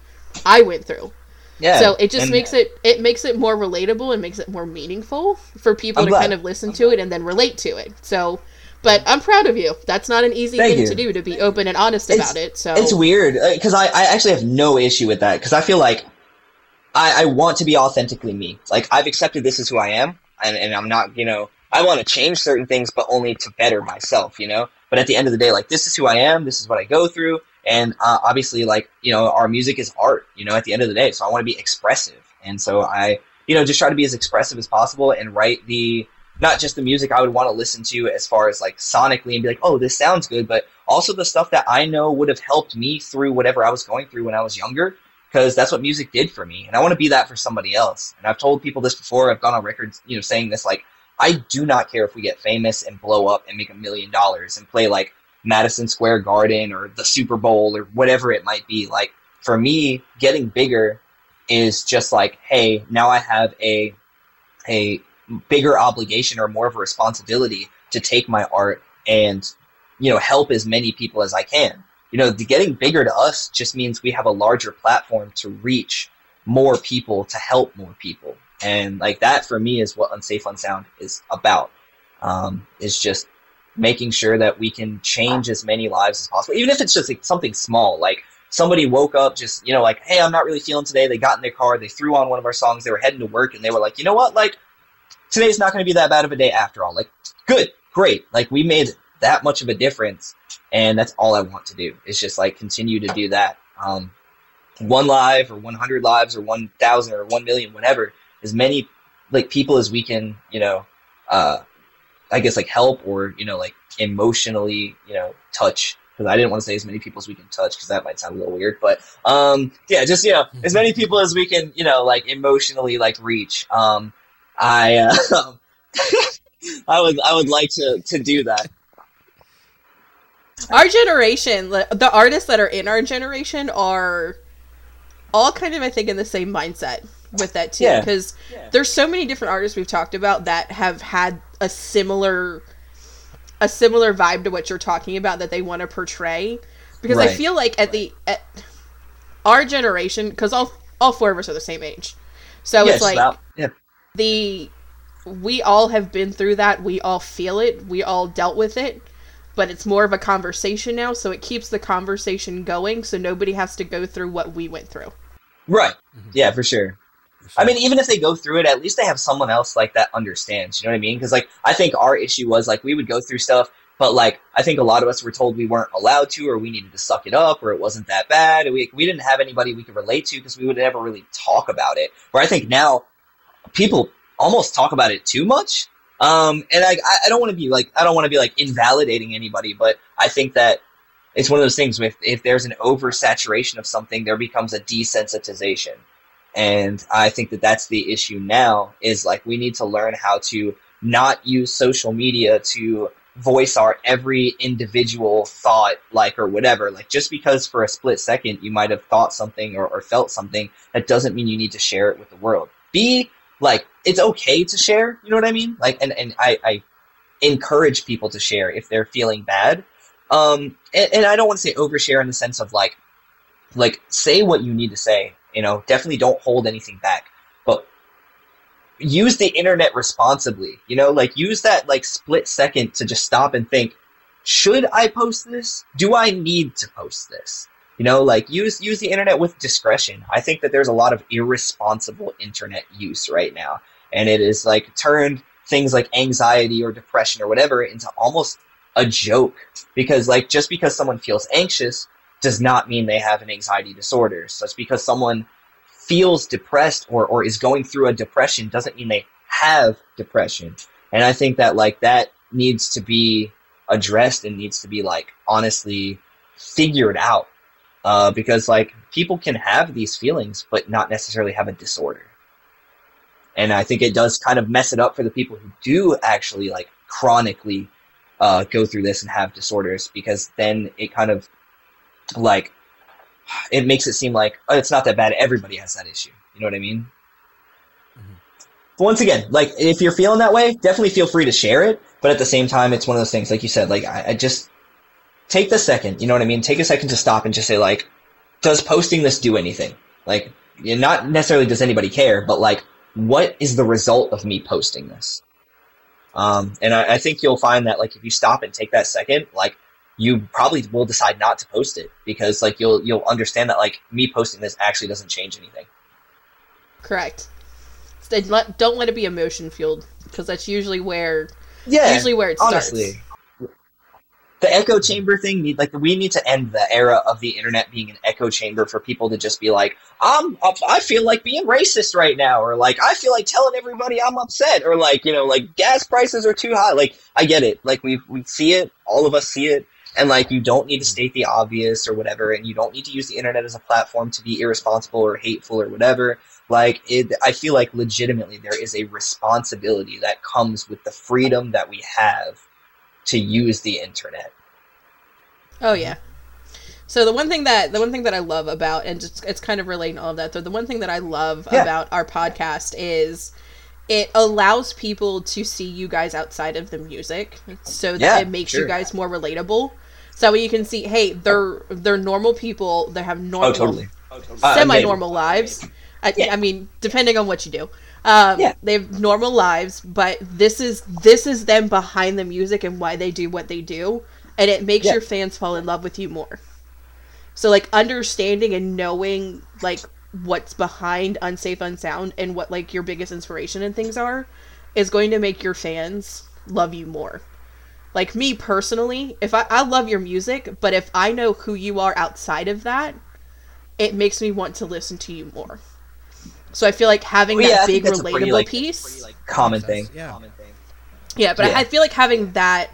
[SPEAKER 2] I went through.
[SPEAKER 4] Yeah.
[SPEAKER 2] so it just
[SPEAKER 4] and-
[SPEAKER 2] makes it it makes it more relatable and makes it more meaningful for people
[SPEAKER 4] I'm
[SPEAKER 2] to
[SPEAKER 4] glad.
[SPEAKER 2] kind of listen to it and then relate to it. So. But I'm proud of you. That's not an easy
[SPEAKER 4] Thank
[SPEAKER 2] thing
[SPEAKER 4] you.
[SPEAKER 2] to do to be open and honest
[SPEAKER 4] It's-
[SPEAKER 2] about it. So
[SPEAKER 4] It's weird because I, I actually have no issue with that because I feel like I, I want to be authentically me. Like I've accepted this is who I am, and, and I'm not, you know, I want to change certain things, but only to better myself, you know. But at the end of the day, like this is who I am. This is what I go through, and uh, obviously, like you know, our music is art. You know, at the end of the day, so I want to be expressive, and so I, you know, just try to be as expressive as possible and write the not just the music I would want to listen to as far as like sonically and be like, oh, this sounds good, but also the stuff that I know would have helped me through whatever I was going through when I was younger, because that's what music did for me, and I want to be that for somebody else. And I've told people this before. I've gone on records, you know, saying this like, I do not care if we get famous and blow up and make a million dollars and play like Madison Square Garden or the Super Bowl or whatever it might be. Like for me, getting bigger is just like, hey, now I have a a bigger obligation or more of a responsibility to take my art and you know help as many people as I can. You know, getting bigger to us just means we have a larger platform to reach more people to help more people, and like that for me is what Unsafe Unsound is about. Um, is just making sure that we can change as many lives as possible, even if it's just like something small, like somebody woke up just you know like hey i'm not really feeling today they got in their car they threw on one of our songs they were heading to work and they were like you know what like today's not going to be that bad of a day after all like good great like we made that much of a difference and that's all i want to do is just like continue to do that um, one live or 100 lives or 1000 or 1 million whatever as many like people as we can you know uh, i guess like help or you know like emotionally you know touch because I didn't want to say as many people as we can touch because that might sound a little weird. But um, yeah, just you know, as many people as we can, you know, like emotionally like reach. Um, I uh, I would I would like to to do that.
[SPEAKER 2] Our generation, the artists that are in our generation are all kind of, I think, in the same mindset with that too. Because
[SPEAKER 4] Yeah.
[SPEAKER 2] there's so many different artists we've talked about that have had a similar a similar vibe to what you're talking about that they want to portray. Because I feel like at the at our generation, because all all four of us are the same age, so
[SPEAKER 4] yeah,
[SPEAKER 2] it's like
[SPEAKER 4] about, yeah,
[SPEAKER 2] the we all have been through that we all feel it we all dealt with it but it's more of a conversation now so it keeps the conversation going so nobody has to go through what we went through
[SPEAKER 4] right.
[SPEAKER 3] Mhm.
[SPEAKER 4] Yeah, for sure.
[SPEAKER 3] For sure.
[SPEAKER 4] I mean, even if they go through it, at least they have someone else like that understands. You know what I mean? Because like I think our issue was like we would go through stuff, but like I think a lot of us were told we weren't allowed to, or we needed to suck it up, or it wasn't that bad. We we didn't have anybody we could relate to because we would never really talk about it. Where I think now people almost talk about it too much. Um, and I I- don't want to be like I don't want to be like invalidating anybody, but I think that it's one of those things with if there's an oversaturation of something, there becomes a desensitization. And I think that that's the issue now is like we need to learn how to not use social media to voice our every individual thought, like, or whatever. Like, just because for a split second you might have thought something or, or felt something, that doesn't mean you need to share it with the world. Be like, it's okay to share, you know what I mean? Like, and, and I, I encourage people to share if they're feeling bad. Um, and, and I don't want to say overshare in the sense of like, like say what you need to say. You know, definitely don't hold anything back. But use the internet responsibly. You know, like use that like split second to just stop and think, should I post this? Do I need to post this? You know, like use use the internet with discretion. I think that there's a lot of irresponsible internet use right now, and it is like turned things like anxiety or depression or whatever into almost a joke because like just because someone feels anxious does not mean they have an anxiety disorder. So just because someone feels depressed or, or is going through a depression doesn't mean they have depression. And I think that like that needs to be addressed and needs to be like honestly figured out. Uh, because like people can have these feelings but not necessarily have a disorder. And I think it does kind of mess it up for the people who do actually like chronically uh, go through this and have disorders because then it kind of like it makes it seem like oh, it's not that bad. Everybody has that issue. You know what I mean?
[SPEAKER 3] Mhm.
[SPEAKER 4] But once again, like if you're feeling that way, definitely feel free to share it. But at the same time, it's one of those things, like you said, like I, I just take the second. You know what I mean? Take a second to stop and just say like, does posting this do anything? Like, not necessarily does anybody care, but like, what is the result of me posting this? Um, and I, I think you'll find that like if you stop and take that second, like you probably will decide not to post it because like you'll you'll understand that like me posting this actually doesn't change anything.
[SPEAKER 2] correct let- don't let it be emotion fueled because that's usually where
[SPEAKER 4] Yeah,
[SPEAKER 2] usually where it
[SPEAKER 4] honestly.
[SPEAKER 2] starts
[SPEAKER 4] The echo chamber thing need like we need to end the era of the internet being an echo chamber for people to just be like, I'm I feel like being racist right now, or like I feel like telling everybody I'm upset, or like you know like gas prices are too high. Like I get it, like we we see it, all of us see it, and like you don't need to state the obvious or whatever, and you don't need to use the internet as a platform to be irresponsible or hateful or whatever. Like it, I feel like legitimately there is a responsibility that comes with the freedom that we have to use the internet.
[SPEAKER 2] Oh yeah. So the one thing that the one thing that I love about and just it's kind of relating all of that. So the one thing that I love
[SPEAKER 4] Yeah.
[SPEAKER 2] about our podcast is it allows people to see you guys outside of the music so that
[SPEAKER 4] Yeah,
[SPEAKER 2] it makes you guys more relatable so you can see hey they're they're normal people they have normal
[SPEAKER 4] Oh, totally. Uh,
[SPEAKER 2] semi-normal lives I,
[SPEAKER 4] Yeah.
[SPEAKER 2] I mean depending on what you do um,
[SPEAKER 4] Yeah.
[SPEAKER 2] they have normal lives but this is this is them behind the music and why they do what they do and it makes
[SPEAKER 4] Yeah.
[SPEAKER 2] your fans fall in love with you more so like understanding and knowing like what's behind unsafe unsound and what like your biggest inspiration and things are is going to make your fans love you more like me personally if I, I love your music but if i know who you are outside of that it makes me want to listen to you more so i feel like having
[SPEAKER 4] Well, yeah,
[SPEAKER 2] that
[SPEAKER 4] I think
[SPEAKER 2] big
[SPEAKER 4] that's a pretty,
[SPEAKER 2] relatable
[SPEAKER 4] like-
[SPEAKER 2] piece
[SPEAKER 4] Common
[SPEAKER 3] Makes
[SPEAKER 4] thing.
[SPEAKER 3] sense, Yeah.
[SPEAKER 2] yeah but
[SPEAKER 4] Yeah.
[SPEAKER 2] I, I feel like having that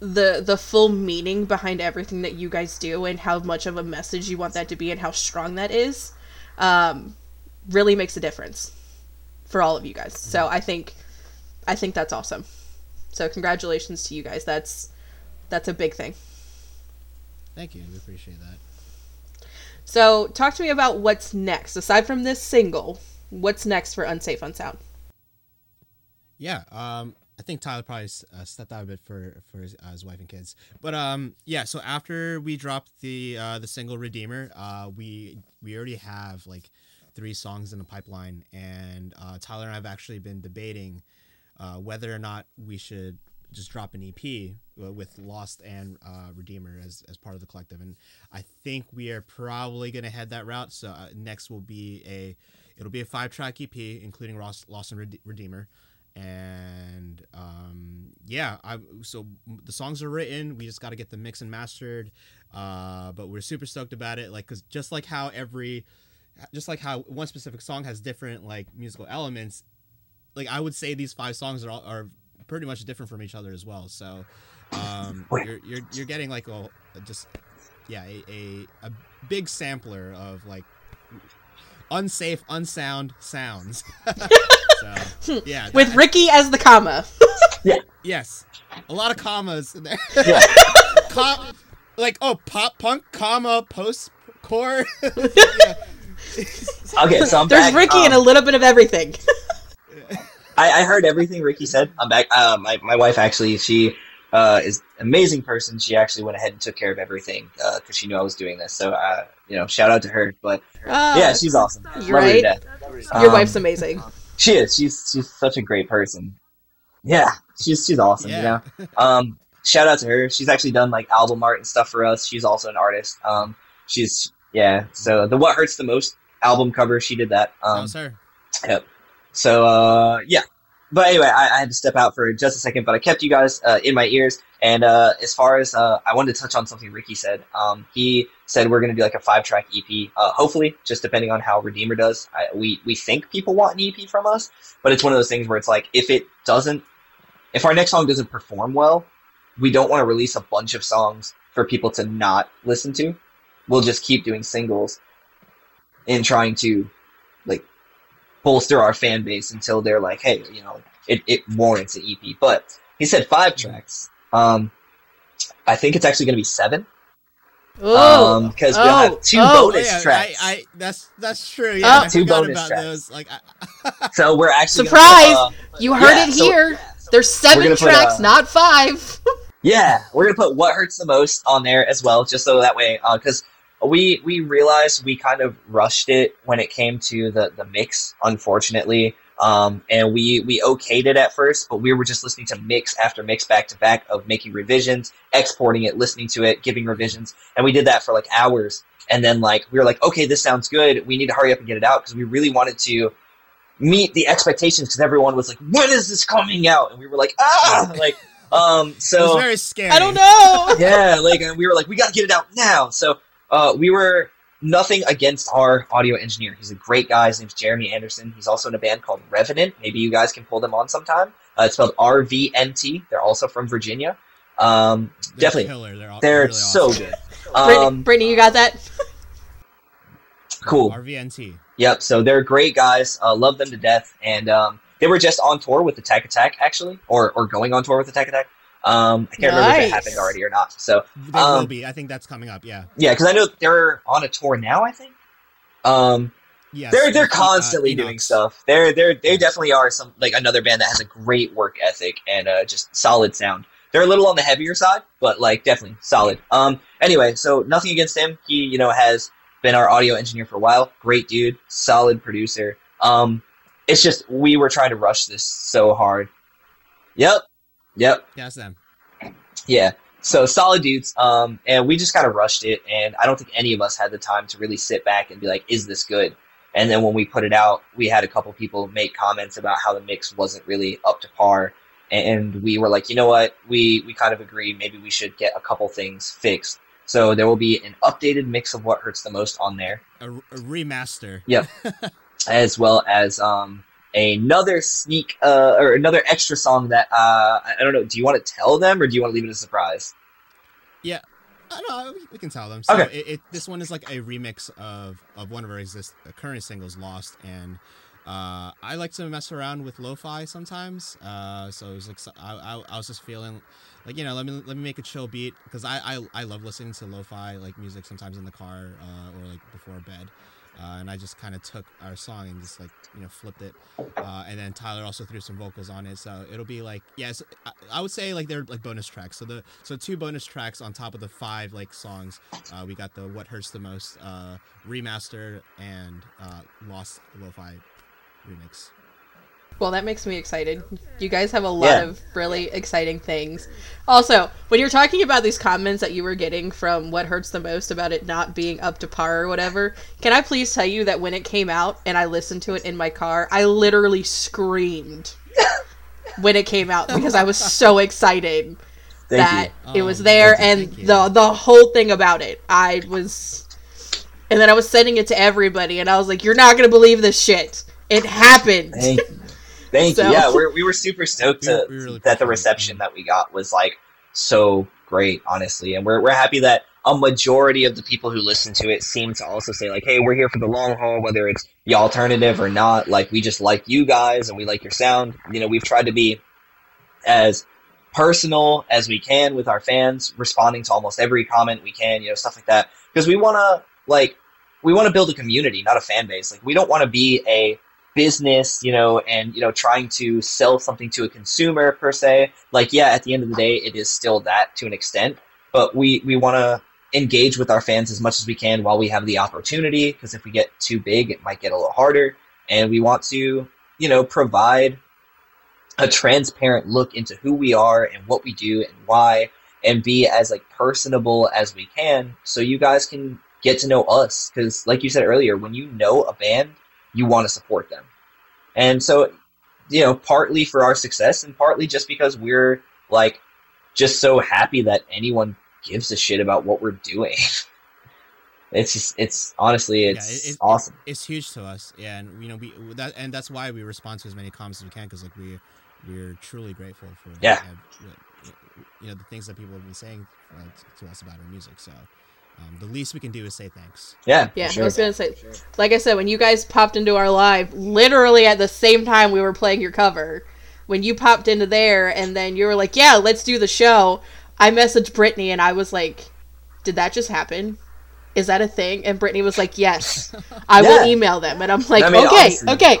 [SPEAKER 2] the the full meaning behind everything that you guys do and how much of a message you want that to be and how strong that is um, really makes a difference for all of you guys so i think i think that's awesome so congratulations to you guys that's that's a big thing
[SPEAKER 3] Thank you. We appreciate that.
[SPEAKER 2] So talk to me about what's next aside from this single what's next for unsafe unsound
[SPEAKER 3] Yeah, um, I think Tyler probably uh, stepped out a bit for for his, uh, his wife and kids. But um, yeah. So after we dropped the uh, the single Redeemer, uh, we we already have like three songs in the pipeline, and uh, Tyler and I have actually been debating uh, whether or not we should just drop an EP uh, with Lost and uh, Redeemer as as part of the collective. And I think we are probably gonna head that route. So uh, next will be a it'll be a five track EP including Lost, Lost and Rede- Redeemer and um, yeah, I so the songs are written. We just got to get the mix and mastered. Uh, but we're super stoked about it. Like, cause just like how every, just like how one specific song has different like musical elements. Like I would say these five songs are are pretty much different from each other as well. So um, you're, you're you're getting like a just yeah a, a a big sampler of like unsafe, unsound sounds. so yeah,
[SPEAKER 2] with
[SPEAKER 3] that-
[SPEAKER 2] ricky as the comma yeah.
[SPEAKER 3] Yes, a lot of commas in there.
[SPEAKER 4] Yeah.
[SPEAKER 3] Com- like oh, pop punk, comma, post core. yeah.
[SPEAKER 4] Okay, so I'm
[SPEAKER 2] there's
[SPEAKER 4] back.
[SPEAKER 2] ricky
[SPEAKER 4] um,
[SPEAKER 2] and a little bit of everything
[SPEAKER 4] I, I heard everything Ricky said. I'm back. Uh, my my wife actually, she uh, is an amazing person. She actually went ahead and took care of everything because she knew I was doing this. So uh, you know, shout out to her. But
[SPEAKER 2] Ah,
[SPEAKER 4] yeah, she's awesome.
[SPEAKER 2] You're
[SPEAKER 4] Love her to
[SPEAKER 2] right.
[SPEAKER 4] death.
[SPEAKER 2] your
[SPEAKER 4] um,
[SPEAKER 2] wife's amazing
[SPEAKER 4] She is. She's she's such a great person. Yeah, she's she's awesome. You
[SPEAKER 3] Yeah.
[SPEAKER 4] know. Um, shout out to her. She's actually done like album art and stuff for us. She's also an artist. Um, she's yeah. So the what hurts the most album cover, she did that.
[SPEAKER 3] that
[SPEAKER 4] Um,
[SPEAKER 3] was her.
[SPEAKER 4] So uh, yeah. But anyway, I, I had to step out for just a second, but I kept you guys uh, in my ears. And uh, as far as uh, I wanted to touch on something Ricky said. Um, he said we're going to do like a five track EP. Uh, hopefully, just depending on how Redeemer does. I, we we think people want an EP from us, but it's one of those things where it's like if it doesn't, if our next song doesn't perform well, we don't want to release a bunch of songs for people to not listen to. We'll just keep doing singles and trying to bolster our fan base until they're like, hey, you know, it, it warrants an EP. But he said five tracks. Um, I think it's actually going to be seven.
[SPEAKER 2] oh
[SPEAKER 4] Um, because we'll
[SPEAKER 2] Oh,
[SPEAKER 4] have two
[SPEAKER 2] oh.
[SPEAKER 4] bonus
[SPEAKER 3] yeah,
[SPEAKER 4] tracks.
[SPEAKER 3] I, I that's that's true. Yeah,
[SPEAKER 2] Oh.
[SPEAKER 3] I
[SPEAKER 4] Two bonus
[SPEAKER 3] about
[SPEAKER 4] tracks.
[SPEAKER 3] those. Like, I,
[SPEAKER 4] so we're actually gonna
[SPEAKER 2] Surprise!
[SPEAKER 4] put, uh,
[SPEAKER 2] you heard
[SPEAKER 4] yeah,
[SPEAKER 2] it
[SPEAKER 4] so-
[SPEAKER 2] here there's seven
[SPEAKER 4] gonna put,
[SPEAKER 2] tracks
[SPEAKER 4] uh,
[SPEAKER 2] not five
[SPEAKER 4] Yeah, we're gonna put what hurts the most on there as well, just so that way, because we we realized we kind of rushed it when it came to the the mix, unfortunately. Um, and we we okayed it at first, but we were just listening to mix after mix back to back of making revisions, exporting it, listening to it, giving revisions, and we did that for like hours. And then like we were like, okay, this sounds good. We need to hurry up and get it out because we really wanted to meet the expectations because everyone was like, when is this coming out? And we were like, ah, like um.
[SPEAKER 3] it
[SPEAKER 4] So
[SPEAKER 3] was very scary.
[SPEAKER 2] i don't know
[SPEAKER 4] yeah, like and we were like, we gotta get it out now. So uh, we were nothing against our audio engineer. He's a great guy. His name's Jeremy Anderson. He's also in a band called Revenant. Maybe you guys can pull them on sometime. Uh, it's spelled R V N T. They're also from Virginia. Um,
[SPEAKER 3] They're
[SPEAKER 4] definitely,
[SPEAKER 3] killer. They're, all-
[SPEAKER 4] they're
[SPEAKER 3] really
[SPEAKER 4] so
[SPEAKER 3] awesome.
[SPEAKER 4] good.
[SPEAKER 2] brittany,
[SPEAKER 4] Um,
[SPEAKER 2] brittany you got that
[SPEAKER 4] cool.
[SPEAKER 3] RVNT.
[SPEAKER 4] Yep. So they're great guys. Uh, love them to death. And um, they were just on tour with Attack Attack, actually, or or going on tour with Attack Attack. Um, I can't remember if it happened already or not. So
[SPEAKER 3] They will
[SPEAKER 4] Um,
[SPEAKER 3] be. I think that's coming up. Yeah.
[SPEAKER 4] Yeah, because I know they're on a tour now. I think. Um,
[SPEAKER 3] Yes,
[SPEAKER 4] they're they're
[SPEAKER 3] uh,
[SPEAKER 4] constantly doing stuff. They're they're they definitely are some like another band that has a great work ethic and uh, just solid sound. They're a little on the heavier side, but like definitely solid. Um. Anyway, so nothing against him. He you know has been our audio engineer for a while. Great dude, solid producer. Um. It's just we were trying to rush this so hard. Yep. Yep.
[SPEAKER 3] Yeah, it's them.
[SPEAKER 4] Yeah. So solid dudes. Um, and we just kind of rushed it, and I don't think any of us had the time to really sit back and be like, "Is this good?" And then when we put it out, we had a couple people make comments about how the mix wasn't really up to par, and we were like, you know what? We we kind of agree. Maybe we should get a couple things fixed. So there will be an updated mix of what hurts the most on there
[SPEAKER 3] A, a remaster.
[SPEAKER 4] Yep. as well as um, another sneak uh, or another extra song that uh, I I don't know. Do you want to tell them or do you want to leave it a surprise? Yeah.
[SPEAKER 3] I don't know. We, can tell them. So
[SPEAKER 4] Okay.
[SPEAKER 3] it, it, this one is like a remix of of one of our exist uh, current singles, "Lost," and uh, I like to mess around with lo-fi sometimes. Uh, so it was like so- I, I, I was just feeling like you know let me let me make a chill beat because I, I I love listening to lo-fi like music sometimes in the car uh, or like before bed. Uh, and I just kind of took our song and just like you know flipped it, uh, and then Tyler also threw some vocals on it, so it'll be like yes, I, I would say like they're like bonus tracks. So the so two bonus tracks on top of the five like songs. Uh, we got the "What Hurts the Most" uh, remastered and uh, "Lost" lo-fi remix.
[SPEAKER 2] Well, that makes me excited. You guys have a lot
[SPEAKER 4] Yeah.
[SPEAKER 2] of really exciting things. Also, when you're talking about these comments that you were getting from what hurts the most about it not being up to par or whatever, can I please tell you that when it came out and I listened to it in my car, I literally screamed when it came out because I was so excited
[SPEAKER 4] Thank
[SPEAKER 2] that
[SPEAKER 3] you.
[SPEAKER 2] it was
[SPEAKER 3] Oh,
[SPEAKER 2] there
[SPEAKER 3] thank
[SPEAKER 2] and the the whole thing about it. I was and then I was sending it to everybody and I was like, You're not gonna believe this shit. It happened.
[SPEAKER 4] Thank you.
[SPEAKER 2] So-
[SPEAKER 4] you. Yeah, we're, we were super stoked to,
[SPEAKER 3] we really
[SPEAKER 4] that the
[SPEAKER 3] it.
[SPEAKER 4] reception that we got was like so great, honestly. And we're, we're happy that a majority of the people who listen to it seem to also say like, hey, we're here for the long haul, whether it's the alternative or not. Like, we just like you guys and we like your sound. You know, we've tried to be as personal as we can with our fans, responding to almost every comment we can, you know, stuff like that. Because we want to, like, we want to build a community, not a fan base. Like, we don't want to be a business, you know, and, you know, trying to sell something to a consumer per se. Like, yeah, at the end of the day, it is still that to an extent. But we, we want to engage with our fans as much as we can while we have the opportunity. Because if we get too big, it might get a little harder. And we want to, you know, provide a transparent look into who we are and what we do and why and be as like personable as we can so you guys can get to know us because like you said earlier when you know a band you want to support them and so you know partly for our success and partly just because we're like just so happy that anyone gives a shit about what we're doing it's just it's honestly
[SPEAKER 3] Yeah,
[SPEAKER 4] it's
[SPEAKER 3] it- it-
[SPEAKER 4] awesome
[SPEAKER 3] It's huge to us, yeah, and you know we that and that's why we respond to as many comments as we can because like we we're truly grateful for
[SPEAKER 4] Yeah.
[SPEAKER 3] uh, you know the things that people have been saying uh, to us about our music. So um, the least we can do is say thanks.
[SPEAKER 4] yeah
[SPEAKER 2] Yeah,
[SPEAKER 4] sure.
[SPEAKER 2] I was gonna say, like I said, when you guys popped into our live, literally at the same time we were playing your cover, when you popped into there, and then you were like, "Yeah, let's do the show." I messaged Brittany and I was like, "Did that just happen? Is that a thing?" And Brittany was like, "Yes, I will email them." And I'm like,
[SPEAKER 4] I mean,
[SPEAKER 2] "Okay,
[SPEAKER 4] honestly-
[SPEAKER 2] okay."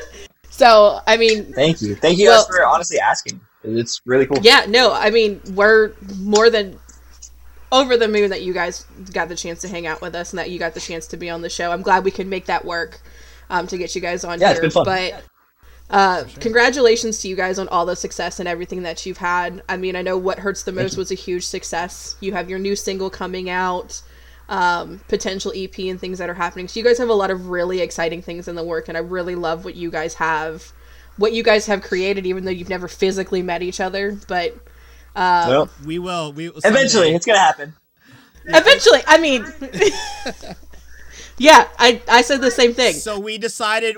[SPEAKER 2] so I mean,
[SPEAKER 4] Thank you. Thank you
[SPEAKER 2] Well-
[SPEAKER 4] guys for honestly asking. It's really cool.
[SPEAKER 2] yeah, no, I mean, we're more than over the moon that you guys got the chance to hang out with us and that you got the chance to be on the show. I'm glad we could make that work um, to get you guys on
[SPEAKER 4] Yeah,
[SPEAKER 2] here.
[SPEAKER 4] it's been fun.
[SPEAKER 2] But uh, congratulations to you guys on all the success and everything that you've had. I mean, I know what hurts the most was a huge success. You have your new single coming out, um, potential EP and things that are happening. So you guys have a lot of really exciting things in the work, and I really love what you guys have, what you guys have created, even though you've never physically met each other. But um,
[SPEAKER 4] Well,
[SPEAKER 3] We will. We will
[SPEAKER 4] eventually,
[SPEAKER 3] someday-
[SPEAKER 4] it's gonna happen.
[SPEAKER 2] eventually, I mean, yeah, I I said the same thing.
[SPEAKER 3] So we decided.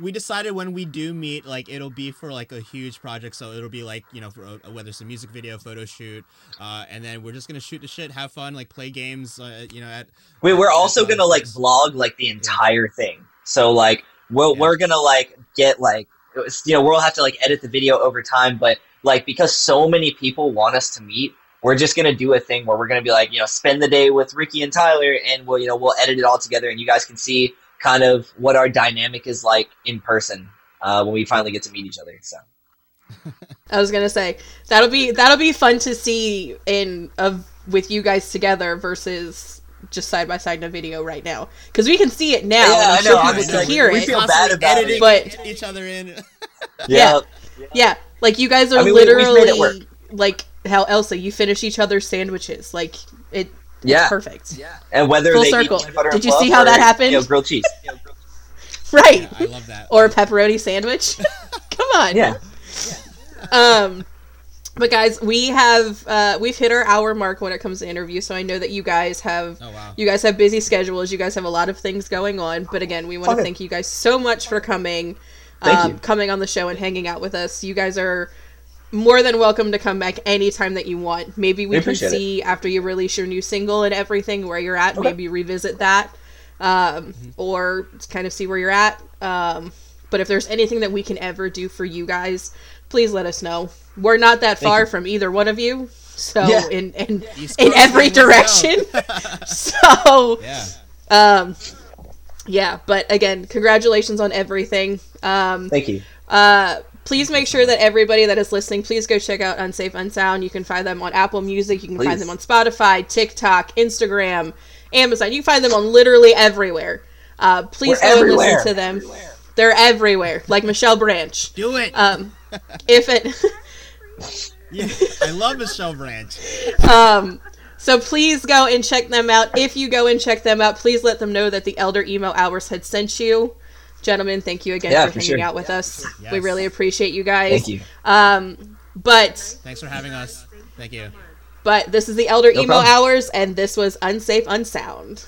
[SPEAKER 3] We decided when we do meet, like it'll be for like a huge project. So it'll be like you know, for a, whether it's a music video, photo shoot, uh, and then we're just gonna shoot the shit, have fun, like play games, uh, you know, at
[SPEAKER 4] We, we're also
[SPEAKER 3] That's
[SPEAKER 4] gonna like vlog like the entire thing. So like, we'll,
[SPEAKER 3] Yeah.
[SPEAKER 4] we're gonna like get like, you know, we'll have to like edit the video over time. But like, because so many people want us to meet, we're just gonna do a thing where we're gonna be like, you know, spend the day with Ricky and Tyler, and we'll, you know, we'll edit it all together, and you guys can see kind of what our dynamic is like in person uh, when we finally get to meet each other. So
[SPEAKER 2] I was gonna say that'll be that'll be fun to see in of with you guys together versus just side by side in a video right now because we can see it now
[SPEAKER 4] Yeah,
[SPEAKER 2] and I'm
[SPEAKER 4] I
[SPEAKER 2] sure
[SPEAKER 4] know,
[SPEAKER 2] people
[SPEAKER 4] obviously,
[SPEAKER 2] can
[SPEAKER 4] like,
[SPEAKER 2] hear
[SPEAKER 4] we
[SPEAKER 2] it.
[SPEAKER 4] feel bad
[SPEAKER 3] Constantly
[SPEAKER 4] about it.
[SPEAKER 3] editing
[SPEAKER 2] But-
[SPEAKER 3] each other in.
[SPEAKER 2] Yeah. Yeah, like you guys are
[SPEAKER 4] I mean, we- we've made it
[SPEAKER 2] literally
[SPEAKER 4] work.
[SPEAKER 2] like how Elsa, you finish each other's sandwiches. Like it, it's
[SPEAKER 4] Yeah.
[SPEAKER 2] perfect. Yeah.
[SPEAKER 4] And whether
[SPEAKER 2] Full
[SPEAKER 4] they
[SPEAKER 2] circle.
[SPEAKER 4] eat butter
[SPEAKER 2] Did you see how
[SPEAKER 4] or,
[SPEAKER 2] that happened?
[SPEAKER 4] You know, grilled cheese.
[SPEAKER 2] Right.
[SPEAKER 3] I love that.
[SPEAKER 2] or a pepperoni sandwich. Come on.
[SPEAKER 4] Yeah.
[SPEAKER 2] Um, but guys, we have uh, we've hit our hour mark when it comes to interviews. So I know that you guys have
[SPEAKER 3] Oh wow.
[SPEAKER 2] you guys have busy schedules. You guys have a lot of things going on. But again, we want to
[SPEAKER 4] Okay.
[SPEAKER 2] thank you guys so much for coming,
[SPEAKER 4] Thank
[SPEAKER 2] um,
[SPEAKER 4] you.
[SPEAKER 2] coming on the show and hanging out with us. You guys are more than welcome to come back anytime that you want. Maybe we,
[SPEAKER 4] We
[SPEAKER 2] can
[SPEAKER 4] appreciate it.
[SPEAKER 2] see after you release your new single and everything where you're at.
[SPEAKER 4] Okay.
[SPEAKER 2] Maybe revisit that, um,
[SPEAKER 4] Mm-hmm.
[SPEAKER 2] or kind of see where you're at. Um, but if there's anything that we can ever do for you guys, please let us know. We're not that
[SPEAKER 4] Thank
[SPEAKER 2] far
[SPEAKER 4] you.
[SPEAKER 2] from either one of you, so
[SPEAKER 4] Yeah.
[SPEAKER 2] in in,
[SPEAKER 3] East
[SPEAKER 2] in every direction. so
[SPEAKER 3] yeah.
[SPEAKER 2] um, yeah. But again, congratulations on everything. Um,
[SPEAKER 4] Thank you.
[SPEAKER 2] uh, please make sure that everybody that is listening, please go check out Unsafe Unsound. You can find them on Apple Music. You can find them on Spotify, TikTok, Instagram, Amazon. You can find them on literally everywhere. Uh, please
[SPEAKER 4] We're
[SPEAKER 2] go and listen to them. They're everywhere, like Michelle Branch.
[SPEAKER 3] Do it.
[SPEAKER 2] Um, if it,
[SPEAKER 3] yeah. I love Michelle Branch.
[SPEAKER 2] um, so please go and check them out. If you go and check them out, please let them know that the Elder Emo Hours had sent you. Gentlemen, thank you again
[SPEAKER 4] Yeah,
[SPEAKER 2] for
[SPEAKER 4] for
[SPEAKER 2] hanging
[SPEAKER 4] sure.
[SPEAKER 2] out with us.
[SPEAKER 3] Yes.
[SPEAKER 2] We really appreciate you guys.
[SPEAKER 4] Thank you.
[SPEAKER 2] Um, but
[SPEAKER 3] Thanks for having us. Thank you.
[SPEAKER 2] but this is the Elder
[SPEAKER 4] No
[SPEAKER 2] Emo
[SPEAKER 4] problem.
[SPEAKER 2] Hours, and this was Unsafe Unsound.